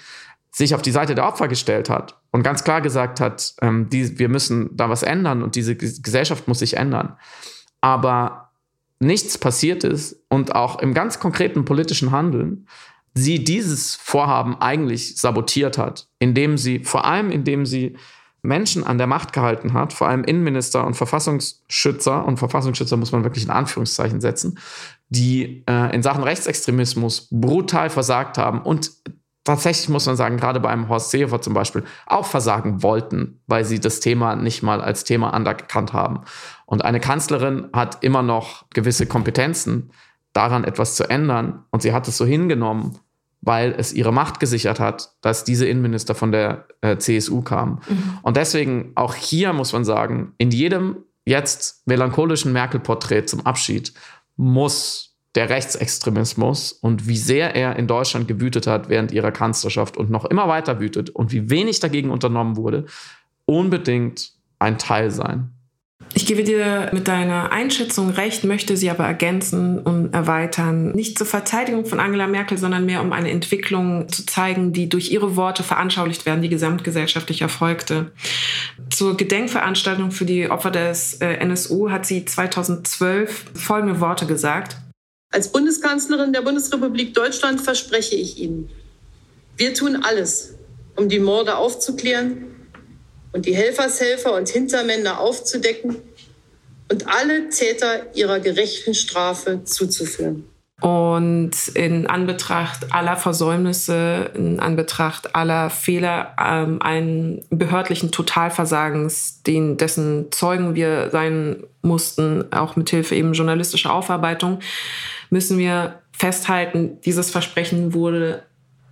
[SPEAKER 1] sich auf die Seite der Opfer gestellt hat und ganz klar gesagt hat, ähm, die, wir müssen da was ändern und diese Gesellschaft muss sich ändern. Aber nichts passiert ist und auch im ganz konkreten politischen Handeln sie dieses Vorhaben eigentlich sabotiert hat, indem sie, vor allem indem sie Menschen an der Macht gehalten hat, vor allem Innenminister und Verfassungsschützer, und Verfassungsschützer muss man wirklich in Anführungszeichen setzen, die äh, in Sachen Rechtsextremismus brutal versagt haben und tatsächlich muss man sagen, gerade bei einem Horst Seehofer zum Beispiel, auch versagen wollten, weil sie das Thema nicht mal als Thema anerkannt haben. Und eine Kanzlerin hat immer noch gewisse Kompetenzen, daran etwas zu ändern. Und sie hat es so hingenommen, weil es ihre Macht gesichert hat, dass diese Innenminister von der äh, CSU kamen. Mhm. Und deswegen auch hier muss man sagen, in jedem jetzt melancholischen Merkel-Porträt zum Abschied muss der Rechtsextremismus und wie sehr er in Deutschland gewütet hat während ihrer Kanzlerschaft und noch immer weiter wütet und wie wenig dagegen unternommen wurde, unbedingt ein Teil sein.
[SPEAKER 2] Ich gebe dir mit deiner Einschätzung recht, möchte sie aber ergänzen und erweitern. Nicht zur Verteidigung von Angela Merkel, sondern mehr um eine Entwicklung zu zeigen, die durch ihre Worte veranschaulicht werden, die gesamtgesellschaftlich erfolgte. Zur Gedenkveranstaltung für die Opfer des äh, NSU hat sie 2012 folgende Worte gesagt.
[SPEAKER 4] Als Bundeskanzlerin der Bundesrepublik Deutschland verspreche ich Ihnen, wir tun alles, um die Morde aufzuklären und die Helfershelfer und Hintermänner aufzudecken und alle Täter ihrer gerechten Strafe zuzuführen.
[SPEAKER 2] Und in Anbetracht aller Versäumnisse, in Anbetracht aller Fehler, ähm, einen behördlichen Totalversagens, den, dessen Zeugen wir sein mussten, auch mithilfe eben journalistischer Aufarbeitung, müssen wir festhalten, dieses Versprechen wurde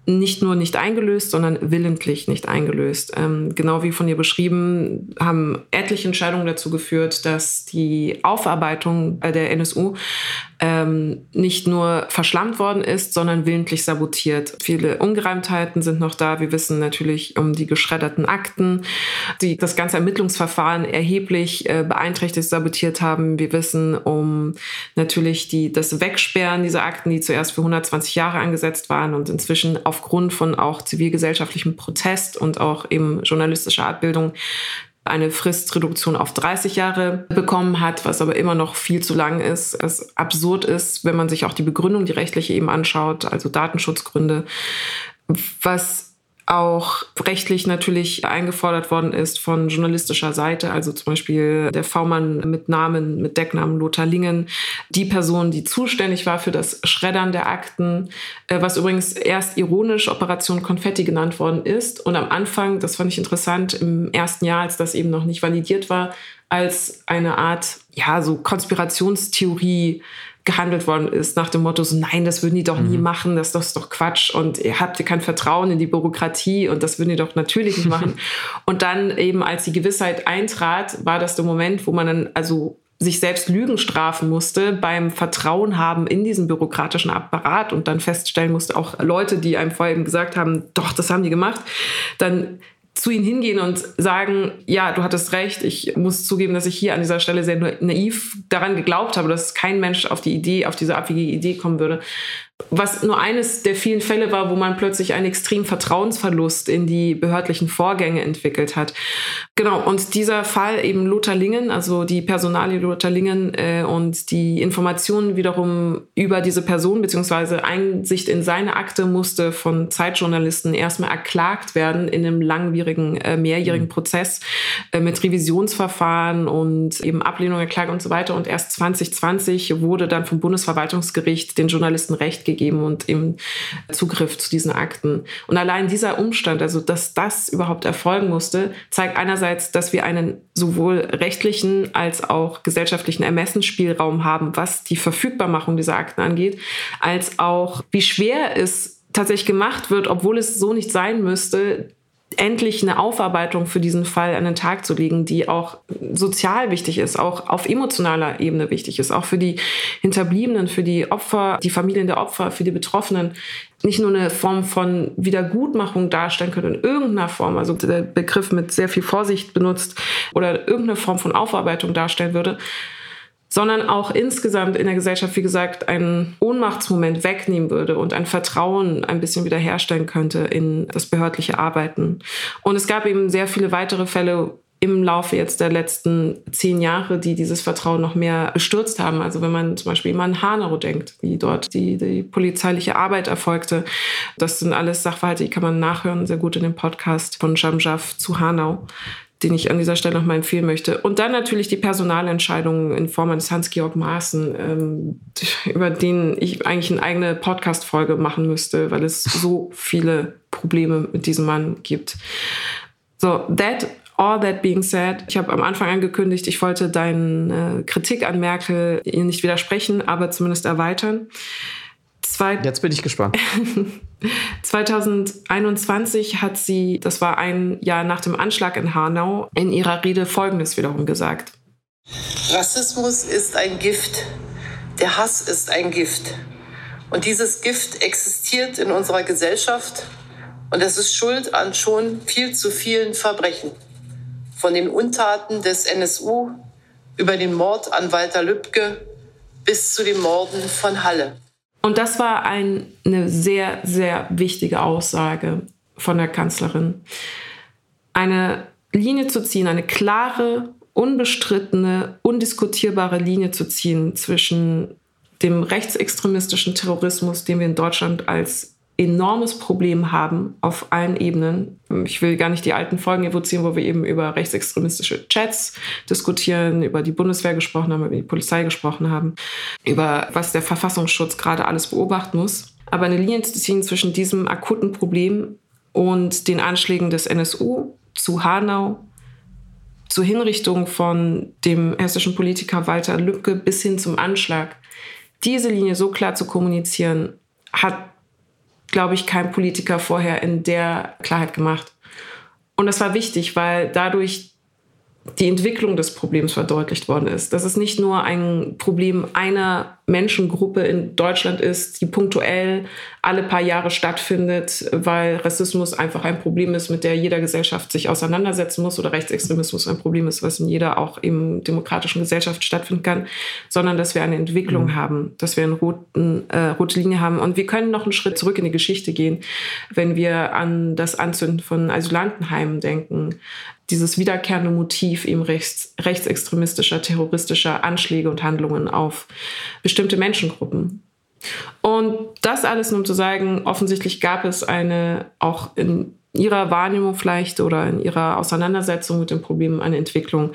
[SPEAKER 2] nicht nur nicht eingelöst, sondern willentlich nicht eingelöst. Ähm, genau wie von dir beschrieben, haben etliche Entscheidungen dazu geführt, dass die Aufarbeitung der NSU ähm, nicht nur verschlammt worden ist, sondern willentlich sabotiert. Viele Ungereimtheiten sind noch da. Wir wissen natürlich um die geschredderten Akten, die das ganze Ermittlungsverfahren erheblich äh, beeinträchtigt, sabotiert haben. Wir wissen um natürlich die, das Wegsperren dieser Akten, die zuerst für 120 Jahre angesetzt waren und inzwischen aufgrund von auch zivilgesellschaftlichem Protest und auch eben journalistischer Abbildung eine Fristreduktion auf 30 Jahre bekommen hat, was aber immer noch viel zu lang ist. Es absurd ist, wenn man sich auch die Begründung, die rechtliche eben anschaut, also Datenschutzgründe. Was auch rechtlich natürlich eingefordert worden ist von journalistischer Seite, also zum Beispiel der V-Mann mit Namen, mit Decknamen Lothar Lingen, die Person, die zuständig war für das Schreddern der Akten, äh, was übrigens erst ironisch Operation Konfetti genannt worden ist und am Anfang, das fand ich interessant, im ersten Jahr, als das eben noch nicht validiert war, als eine Art, ja, so Konspirationstheorie gehandelt worden ist, nach dem Motto, so, nein, das würden die doch nie mhm. machen, das ist doch Quatsch und ihr habt kein Vertrauen in die Bürokratie und das würden die doch natürlich nicht machen. und dann eben, als die Gewissheit eintrat, war das der Moment, wo man dann also sich selbst Lügen strafen musste beim Vertrauen haben in diesen bürokratischen Apparat und dann feststellen musste, auch Leute, die einem vorher eben gesagt haben, doch, das haben die gemacht, dann zu ihnen hingehen und sagen, ja, du hattest recht, ich muss zugeben, dass ich hier an dieser Stelle sehr naiv daran geglaubt habe, dass kein Mensch auf die Idee, auf diese abwegige Idee kommen würde was nur eines der vielen Fälle war, wo man plötzlich einen extremen Vertrauensverlust in die behördlichen Vorgänge entwickelt hat. Genau, und dieser Fall eben Lothar Lingen, also die Personalie Lothar Lingen äh, und die Informationen wiederum über diese Person beziehungsweise Einsicht in seine Akte musste von Zeitjournalisten erstmal erklagt werden in einem langwierigen, äh, mehrjährigen mhm. Prozess äh, mit Revisionsverfahren und eben Ablehnung der Klage und so weiter. Und erst 2020 wurde dann vom Bundesverwaltungsgericht den Journalisten Recht gegeben und eben Zugriff zu diesen Akten. Und allein dieser Umstand, also dass das überhaupt erfolgen musste, zeigt einerseits, dass wir einen sowohl rechtlichen als auch gesellschaftlichen Ermessensspielraum haben, was die Verfügbarmachung dieser Akten angeht, als auch wie schwer es tatsächlich gemacht wird, obwohl es so nicht sein müsste, endlich eine Aufarbeitung für diesen Fall an den Tag zu legen, die auch sozial wichtig ist, auch auf emotionaler Ebene wichtig ist, auch für die Hinterbliebenen, für die Opfer, die Familien der Opfer, für die Betroffenen nicht nur eine Form von Wiedergutmachung darstellen könnte in irgendeiner Form, also der Begriff mit sehr viel Vorsicht benutzt oder irgendeine Form von Aufarbeitung darstellen würde, sondern auch insgesamt in der Gesellschaft, wie gesagt, einen Ohnmachtsmoment wegnehmen würde und ein Vertrauen ein bisschen wiederherstellen könnte in das behördliche Arbeiten. Und es gab eben sehr viele weitere Fälle, im Laufe jetzt der letzten zehn Jahre, die dieses Vertrauen noch mehr gestürzt haben. Also wenn man zum Beispiel immer an Hanau denkt, wie dort die, die polizeiliche Arbeit erfolgte. Das sind alles Sachverhalte, die kann man nachhören, sehr gut in dem Podcast von Jamjaf zu Hanau den ich an dieser Stelle nochmal empfehlen möchte. Und dann natürlich die Personalentscheidungen in Form eines Hans-Georg Maaßen, ähm, über den ich eigentlich eine eigene Podcast-Folge machen müsste, weil es so viele Probleme mit diesem Mann gibt. So, that All that being said, ich habe am Anfang angekündigt, ich wollte deine Kritik an Merkel nicht widersprechen, aber zumindest erweitern.
[SPEAKER 1] Zwei Jetzt bin ich gespannt.
[SPEAKER 2] 2021 hat sie, das war ein Jahr nach dem Anschlag in Hanau, in ihrer Rede Folgendes wiederum gesagt.
[SPEAKER 4] Rassismus ist ein Gift. Der Hass ist ein Gift. Und dieses Gift existiert in unserer Gesellschaft und es ist schuld an schon viel zu vielen Verbrechen. Von den Untaten des NSU über den Mord an Walter Lübcke bis zu den Morden von Halle.
[SPEAKER 2] Und das war ein, eine sehr, sehr wichtige Aussage von der Kanzlerin. Eine Linie zu ziehen, eine klare, unbestrittene, undiskutierbare Linie zu ziehen zwischen dem rechtsextremistischen Terrorismus, den wir in Deutschland als enormes Problem haben auf allen Ebenen. Ich will gar nicht die alten Folgen evozieren, wo wir eben über rechtsextremistische Chats diskutieren, über die Bundeswehr gesprochen haben, über die Polizei gesprochen haben, über was der Verfassungsschutz gerade alles beobachten muss. Aber eine Linie zu ziehen zwischen diesem akuten Problem und den Anschlägen des NSU zu Hanau, zur Hinrichtung von dem hessischen Politiker Walter Lübcke bis hin zum Anschlag, diese Linie so klar zu kommunizieren, hat glaube ich, kein Politiker vorher in der Klarheit gemacht. Und das war wichtig, weil dadurch die Entwicklung des Problems verdeutlicht worden ist. Dass es nicht nur ein Problem einer Menschengruppe in Deutschland ist, die punktuell alle paar Jahre stattfindet, weil Rassismus einfach ein Problem ist, mit der jeder Gesellschaft sich auseinandersetzen muss oder Rechtsextremismus ein Problem ist, was in jeder auch im demokratischen Gesellschaft stattfinden kann, sondern dass wir eine Entwicklung mhm. haben, dass wir eine roten, äh, rote Linie haben. Und wir können noch einen Schritt zurück in die Geschichte gehen, wenn wir an das Anzünden von Asylantenheimen denken, dieses wiederkehrende Motiv eben rechts, rechtsextremistischer, terroristischer Anschläge und Handlungen auf bestimmte Menschengruppen. Und das alles nur um zu sagen, offensichtlich gab es eine, auch in ihrer Wahrnehmung vielleicht oder in ihrer Auseinandersetzung mit dem Problem eine Entwicklung,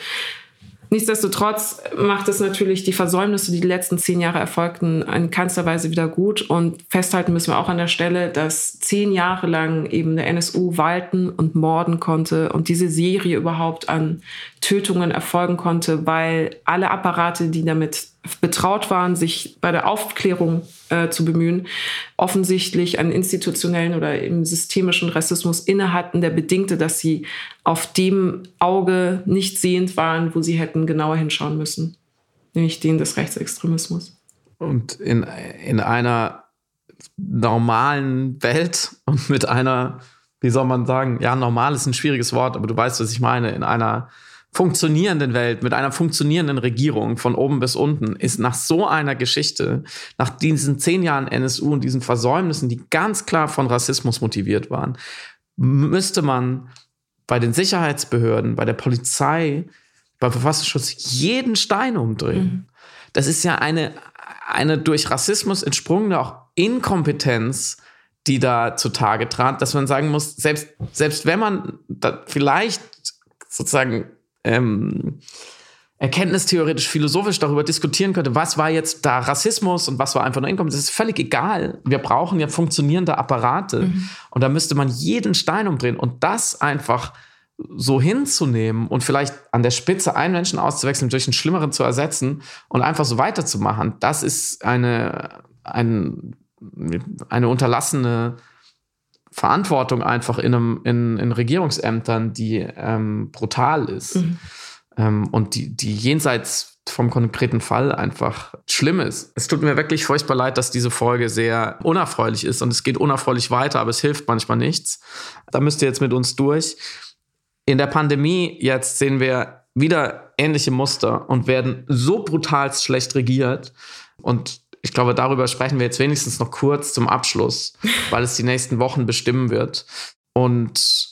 [SPEAKER 2] Nichtsdestotrotz macht es natürlich die Versäumnisse, die die letzten zehn Jahre erfolgten, in keinster Weise wieder gut. Und festhalten müssen wir auch an der Stelle, dass zehn Jahre lang eben der NSU walten und morden konnte und diese Serie überhaupt an Tötungen erfolgen konnte, weil alle Apparate, die damit betraut waren, sich bei der Aufklärung äh, zu bemühen, offensichtlich einen institutionellen oder im systemischen Rassismus inne hatten, der bedingte, dass sie auf dem Auge nicht sehend waren, wo sie hätten genauer hinschauen müssen, nämlich den des Rechtsextremismus.
[SPEAKER 1] Und in, in einer normalen Welt und mit einer, wie soll man sagen, ja, normal ist ein schwieriges Wort, aber du weißt, was ich meine, in einer funktionierenden Welt, mit einer funktionierenden Regierung von oben bis unten, ist nach so einer Geschichte, nach diesen zehn Jahren NSU und diesen Versäumnissen, die ganz klar von Rassismus motiviert waren, müsste man bei den Sicherheitsbehörden, bei der Polizei, beim Verfassungsschutz jeden Stein umdrehen. Mhm. Das ist ja eine, eine durch Rassismus entsprungene auch Inkompetenz, die da zutage trat, dass man sagen muss, selbst, selbst wenn man da vielleicht sozusagen ähm, erkenntnistheoretisch, philosophisch darüber diskutieren könnte, was war jetzt da Rassismus und was war einfach nur Inkompetenz, das ist völlig egal. Wir brauchen ja funktionierende Apparate mhm. und da müsste man jeden Stein umdrehen und das einfach so hinzunehmen und vielleicht an der Spitze einen Menschen auszuwechseln, durch einen schlimmeren zu ersetzen und einfach so weiterzumachen, das ist eine, ein, eine unterlassene Verantwortung einfach in, einem, in, in Regierungsämtern, die ähm, brutal ist mhm. ähm, und die, die jenseits vom konkreten Fall einfach schlimm ist. Es tut mir wirklich furchtbar leid, dass diese Folge sehr unerfreulich ist und es geht unerfreulich weiter, aber es hilft manchmal nichts. Da müsst ihr jetzt mit uns durch. In der Pandemie jetzt sehen wir wieder ähnliche Muster und werden so brutal schlecht regiert. Und ich glaube, darüber sprechen wir jetzt wenigstens noch kurz zum Abschluss, weil es die nächsten Wochen bestimmen wird. Und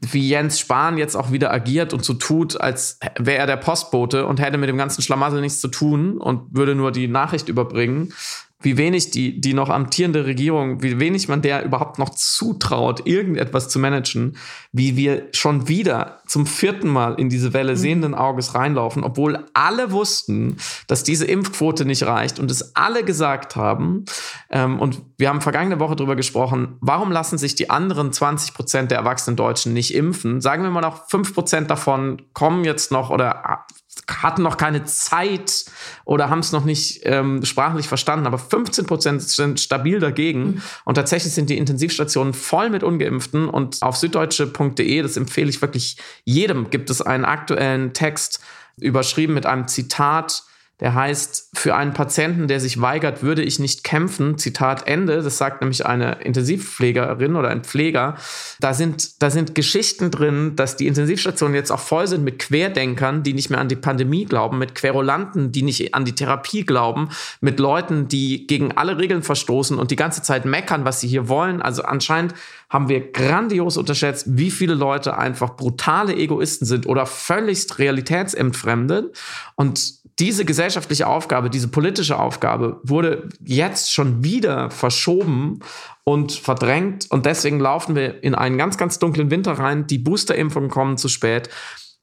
[SPEAKER 1] wie Jens Spahn jetzt auch wieder agiert und so tut, als wäre er der Postbote und hätte mit dem ganzen Schlamassel nichts zu tun und würde nur die Nachricht überbringen, wie wenig die, die noch amtierende Regierung, wie wenig man der überhaupt noch zutraut, irgendetwas zu managen, wie wir schon wieder zum vierten Mal in diese Welle mhm. sehenden Auges reinlaufen, obwohl alle wussten, dass diese Impfquote nicht reicht und es alle gesagt haben. Ähm, und wir haben vergangene Woche darüber gesprochen, warum lassen sich die anderen 20 Prozent der erwachsenen Deutschen nicht impfen? Sagen wir mal noch, 5 Prozent davon kommen jetzt noch oder hatten noch keine Zeit oder haben es noch nicht ähm, sprachlich verstanden, aber 15 Prozent sind stabil dagegen. Mhm. Und tatsächlich sind die Intensivstationen voll mit Ungeimpften. Und auf süddeutsche.de, das empfehle ich wirklich jedem, gibt es einen aktuellen Text überschrieben mit einem Zitat der heißt, für einen Patienten, der sich weigert, würde ich nicht kämpfen. Zitat Ende. Das sagt nämlich eine Intensivpflegerin oder ein Pfleger. Da sind, da sind Geschichten drin, dass die Intensivstationen jetzt auch voll sind mit Querdenkern, die nicht mehr an die Pandemie glauben, mit Querulanten, die nicht an die Therapie glauben, mit Leuten, die gegen alle Regeln verstoßen und die ganze Zeit meckern, was sie hier wollen. Also anscheinend haben wir grandios unterschätzt, wie viele Leute einfach brutale Egoisten sind oder völligst realitätsentfremdet. Und diese gesellschaftliche Aufgabe, diese politische Aufgabe wurde jetzt schon wieder verschoben und verdrängt. Und deswegen laufen wir in einen ganz, ganz dunklen Winter rein. Die Boosterimpfungen kommen zu spät.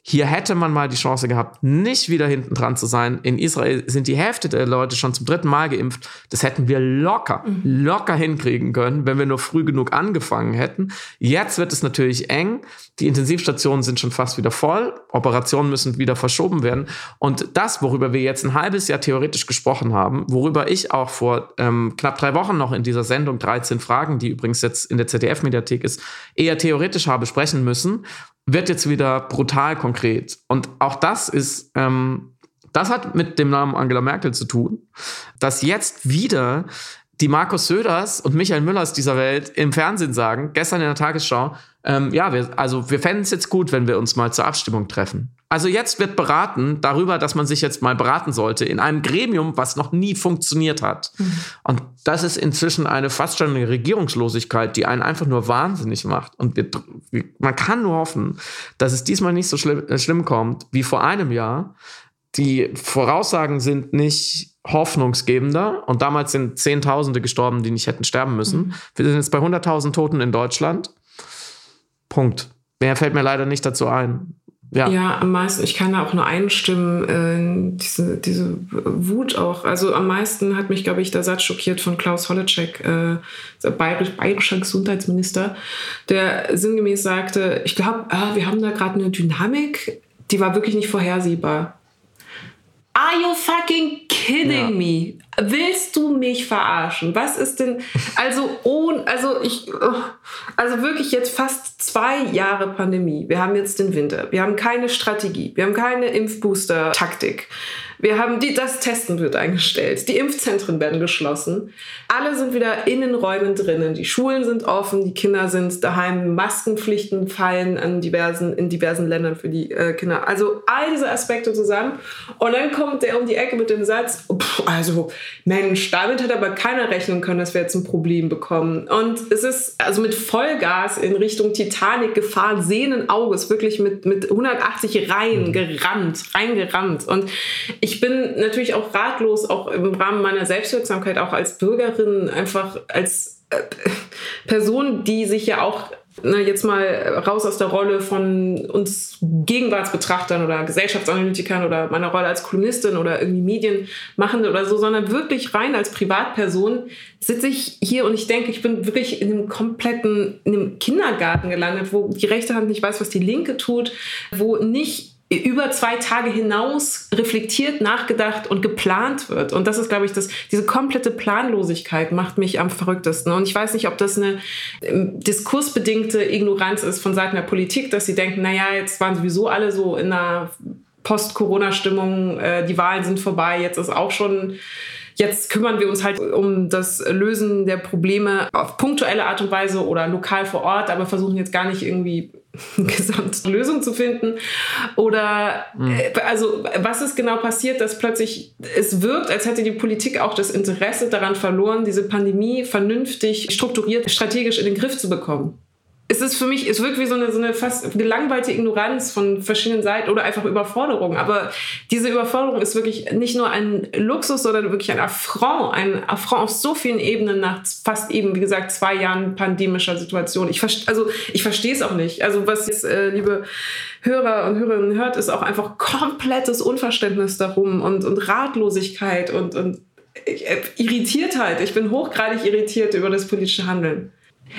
[SPEAKER 1] Hier hätte man mal die Chance gehabt, nicht wieder hinten dran zu sein. In Israel sind die Hälfte der Leute schon zum dritten Mal geimpft. Das hätten wir locker, mhm. locker hinkriegen können, wenn wir nur früh genug angefangen hätten. Jetzt wird es natürlich eng. Die Intensivstationen sind schon fast wieder voll. Operationen müssen wieder verschoben werden. Und das, worüber wir jetzt ein halbes Jahr theoretisch gesprochen haben, worüber ich auch vor ähm, knapp drei Wochen noch in dieser Sendung 13 Fragen, die übrigens jetzt in der ZDF-Mediathek ist, eher theoretisch habe sprechen müssen wird jetzt wieder brutal konkret. Und auch das ist, ähm, das hat mit dem Namen Angela Merkel zu tun, dass jetzt wieder die Markus Söders und Michael Müllers dieser Welt im Fernsehen sagen, gestern in der Tagesschau, ähm, ja, wir, also wir fänden es jetzt gut, wenn wir uns mal zur Abstimmung treffen. Also jetzt wird beraten darüber, dass man sich jetzt mal beraten sollte in einem Gremium, was noch nie funktioniert hat. Mhm. Und das ist inzwischen eine fast schon eine Regierungslosigkeit, die einen einfach nur wahnsinnig macht. Und wir, man kann nur hoffen, dass es diesmal nicht so schlimm, äh, schlimm kommt wie vor einem Jahr. Die Voraussagen sind nicht hoffnungsgebender. Und damals sind Zehntausende gestorben, die nicht hätten sterben müssen. Mhm. Wir sind jetzt bei 100.000 Toten in Deutschland. Punkt. Mehr fällt mir leider nicht dazu ein.
[SPEAKER 2] Ja. ja, am meisten, ich kann da auch nur einstimmen, äh, diese, diese Wut auch. Also am meisten hat mich, glaube ich, der Satz schockiert von Klaus Holleczek, äh, bayerisch, bayerischer Gesundheitsminister, der sinngemäß sagte, ich glaube, ah, wir haben da gerade eine Dynamik, die war wirklich nicht vorhersehbar. Are you fucking kidding ja. me? Willst du mich verarschen? Was ist denn, also, oh, also ich, also wirklich jetzt fast zwei Jahre Pandemie. Wir haben jetzt den Winter. Wir haben keine Strategie. Wir haben keine Impfbooster-Taktik. Wir haben die, das Testen wird eingestellt. Die Impfzentren werden geschlossen. Alle sind wieder in den Räumen drinnen. Die Schulen sind offen. Die Kinder sind daheim. Maskenpflichten fallen an diversen, in diversen Ländern für die äh, Kinder. Also all diese Aspekte zusammen. Und dann kommt der um die Ecke mit dem Satz, pff, also Mensch, damit hat aber keiner rechnen können, dass wir jetzt ein Problem bekommen. Und es ist also mit Vollgas in Richtung Titanic gefahren, sehenden Auges, wirklich mit, mit 180 Reihen gerannt, reingerannt. Und ich ich bin natürlich auch ratlos, auch im Rahmen meiner Selbstwirksamkeit, auch als Bürgerin, einfach als äh, Person, die sich ja auch na, jetzt mal raus aus der Rolle von uns Gegenwartsbetrachtern oder Gesellschaftsanalytikern oder meiner Rolle als Kolumnistin oder irgendwie Medienmachende oder so, sondern wirklich rein als Privatperson sitze ich hier und ich denke, ich bin wirklich in einem kompletten, in einem Kindergarten gelandet, wo die rechte Hand nicht weiß, was die linke tut, wo nicht über zwei Tage hinaus reflektiert, nachgedacht und geplant wird. Und das ist, glaube ich, das, diese komplette Planlosigkeit macht mich am verrücktesten. Und ich weiß nicht, ob das eine ähm, diskursbedingte Ignoranz ist von Seiten der Politik, dass sie denken, naja, jetzt waren sowieso alle so in einer Post-Corona-Stimmung, äh, die Wahlen sind vorbei, jetzt ist auch schon Jetzt kümmern wir uns halt um das Lösen der Probleme auf punktuelle Art und Weise oder lokal vor Ort, aber versuchen jetzt gar nicht irgendwie eine gesamte Lösung zu finden. Oder mhm. also was ist genau passiert, dass plötzlich es wirkt, als hätte die Politik auch das Interesse daran verloren, diese Pandemie vernünftig strukturiert, strategisch in den Griff zu bekommen es ist für mich, es wirkt wie so eine, so eine fast gelangweilte Ignoranz von verschiedenen Seiten oder einfach Überforderung. Aber diese Überforderung ist wirklich nicht nur ein Luxus, sondern wirklich ein Affront, ein Affront auf so vielen Ebenen nach fast eben, wie gesagt, zwei Jahren pandemischer Situation. Ich, also, ich verstehe es auch nicht. Also, was jetzt, äh, liebe Hörer und Hörerinnen hört, ist auch einfach komplettes Unverständnis darum und, und Ratlosigkeit und, und äh, Irritiertheit. Ich bin hochgradig irritiert über das politische Handeln.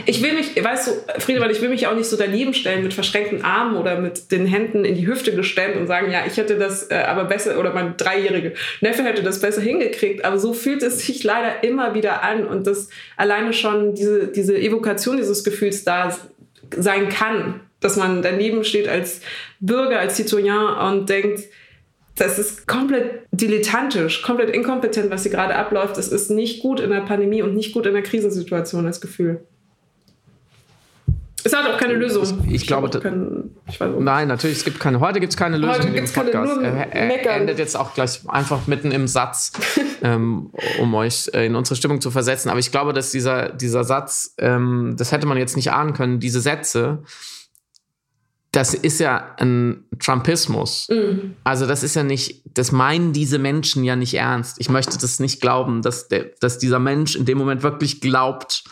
[SPEAKER 2] Ich will mich, weißt du, Friedemann, ich will mich auch nicht so daneben stellen mit verschränkten Armen oder mit den Händen in die Hüfte gestemmt und sagen, ja, ich hätte das äh, aber besser oder mein dreijähriger Neffe hätte das besser hingekriegt. Aber so fühlt es sich leider immer wieder an und das alleine schon diese, diese Evokation dieses Gefühls da sein kann, dass man daneben steht als Bürger, als Citoyen und denkt, das ist komplett dilettantisch, komplett inkompetent, was hier gerade abläuft. Es ist nicht gut in der Pandemie und nicht gut in der Krisensituation, das Gefühl. Es hat auch keine Lösung.
[SPEAKER 1] Ich, ich glaube, kein, ich nein, natürlich, es gibt keine. Heute gibt es keine Lösung heute im Podcast. Keine, er, er endet jetzt auch gleich einfach mitten im Satz, ähm, um euch äh, in unsere Stimmung zu versetzen. Aber ich glaube, dass dieser, dieser Satz, ähm, das hätte man jetzt nicht ahnen können, diese Sätze, das ist ja ein Trumpismus. Mhm. Also das ist ja nicht, das meinen diese Menschen ja nicht ernst. Ich möchte das nicht glauben, dass, der, dass dieser Mensch in dem Moment wirklich glaubt,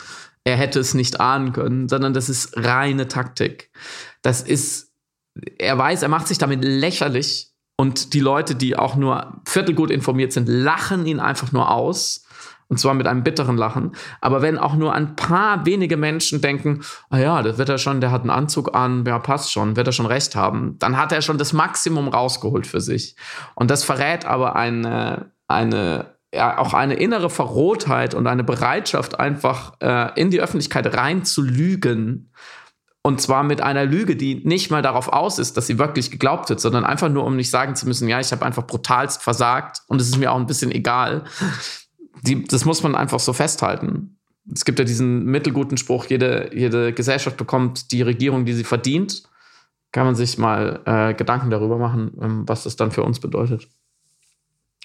[SPEAKER 1] er hätte es nicht ahnen können, sondern das ist reine Taktik. Das ist, er weiß, er macht sich damit lächerlich und die Leute, die auch nur viertelgut informiert sind, lachen ihn einfach nur aus. Und zwar mit einem bitteren Lachen. Aber wenn auch nur ein paar wenige Menschen denken, ah ja, das wird er schon, der hat einen Anzug an, ja, passt schon, wird er schon recht haben, dann hat er schon das Maximum rausgeholt für sich. Und das verrät aber eine, eine ja, auch eine innere Verrohtheit und eine Bereitschaft, einfach äh, in die Öffentlichkeit rein zu lügen. Und zwar mit einer Lüge, die nicht mal darauf aus ist, dass sie wirklich geglaubt wird, sondern einfach nur, um nicht sagen zu müssen, ja, ich habe einfach brutalst versagt und es ist mir auch ein bisschen egal. Die, das muss man einfach so festhalten. Es gibt ja diesen mittelguten Spruch, jede, jede Gesellschaft bekommt die Regierung, die sie verdient. Kann man sich mal äh, Gedanken darüber machen, ähm, was das dann für uns bedeutet.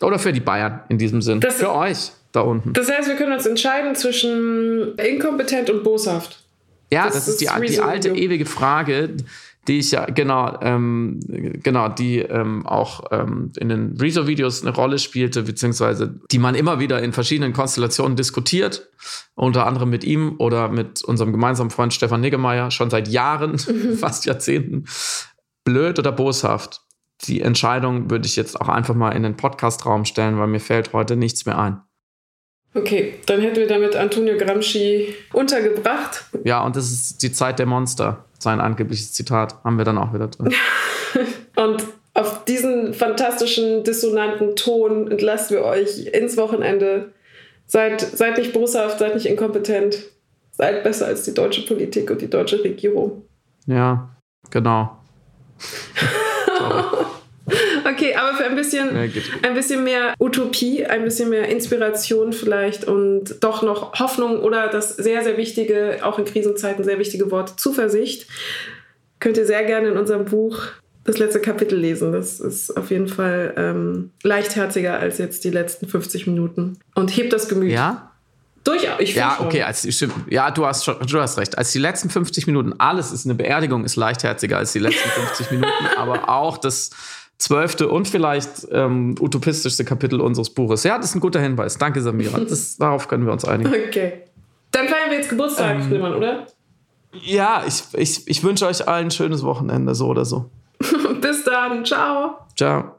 [SPEAKER 1] Oder für die Bayern in diesem Sinn. Das, für euch da unten.
[SPEAKER 2] Das heißt, wir können uns entscheiden zwischen inkompetent und boshaft.
[SPEAKER 1] Ja, das, das ist, die, die, alte ewige Frage, die ich ja, genau, ähm, genau, die ähm, auch ähm, in den Rezo-Videos eine Rolle spielte, beziehungsweise die man immer wieder in verschiedenen Konstellationen diskutiert, unter anderem mit ihm oder mit unserem gemeinsamen Freund Stefan Niggemeier, schon seit Jahren, mhm. fast Jahrzehnten. Blöd oder boshaft? Die Entscheidung würde ich jetzt auch einfach mal in den Podcast-Raum stellen, weil mir fällt heute nichts mehr ein.
[SPEAKER 2] Okay, dann hätten wir damit Antonio Gramsci untergebracht.
[SPEAKER 1] Ja, und das ist die Zeit der Monster. Sein angebliches Zitat haben wir dann auch wieder drin.
[SPEAKER 2] und auf diesen fantastischen, dissonanten Ton entlassen wir euch ins Wochenende. Seid, seid nicht boshaft, seid nicht inkompetent. Seid besser als die deutsche Politik und die deutsche Regierung.
[SPEAKER 1] Ja, genau.
[SPEAKER 2] okay, aber für ein bisschen, ein bisschen mehr Utopie, ein bisschen mehr Inspiration vielleicht und doch noch Hoffnung oder das sehr, sehr wichtige, auch in Krisenzeiten sehr wichtige Wort Zuversicht, könnt ihr sehr gerne in unserem Buch das letzte Kapitel lesen. Das ist auf jeden Fall ähm, leichtherziger als jetzt die letzten 50 Minuten. Und hebt das Gemüt.
[SPEAKER 1] Ja?
[SPEAKER 2] Durchaus, ich
[SPEAKER 1] Ja, okay, als, stimmt. Ja, du hast, du hast recht. Als die letzten 50 Minuten, alles ist eine Beerdigung, ist leichtherziger als die letzten 50 Minuten, aber auch das zwölfte und vielleicht ähm, utopistischste Kapitel unseres Buches. Ja, das ist ein guter Hinweis. Danke, Samira. Das, darauf können wir uns einigen.
[SPEAKER 2] Okay. Dann feiern wir jetzt Geburtstag, ähm, Friedemann, oder?
[SPEAKER 1] Ja, ich, ich, ich wünsche euch allen ein schönes Wochenende, so oder so.
[SPEAKER 2] Bis dann. Ciao.
[SPEAKER 1] Ciao.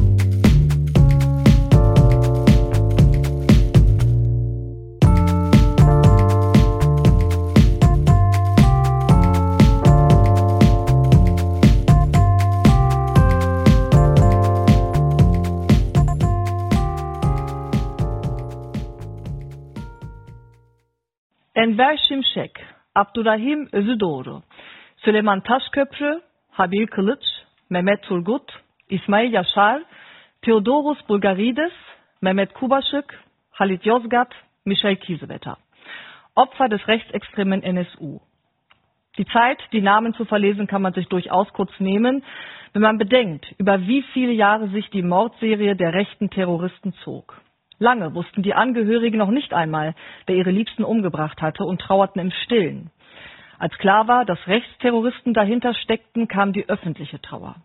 [SPEAKER 6] Enver Şimşek, Abdurrahim Özüdoğru, Süleyman Taşköprü, Habil Kılıç, Mehmet Turgut, İsmail Yaşar, Theodoros Bulgarides, Mehmet Kubaschik, Halit Yozgat, Michael Kiesewetter. Opfer des rechtsextremen NSU. Die Zeit, die Namen zu verlesen, kann man sich durchaus kurz nehmen, wenn man bedenkt, über wie viele Jahre sich die Mordserie der rechten Terroristen zog. Lange wussten die Angehörigen noch nicht einmal, wer ihre Liebsten umgebracht hatte und trauerten im Stillen. Als klar war, dass Rechtsterroristen dahinter steckten, kam die öffentliche Trauer.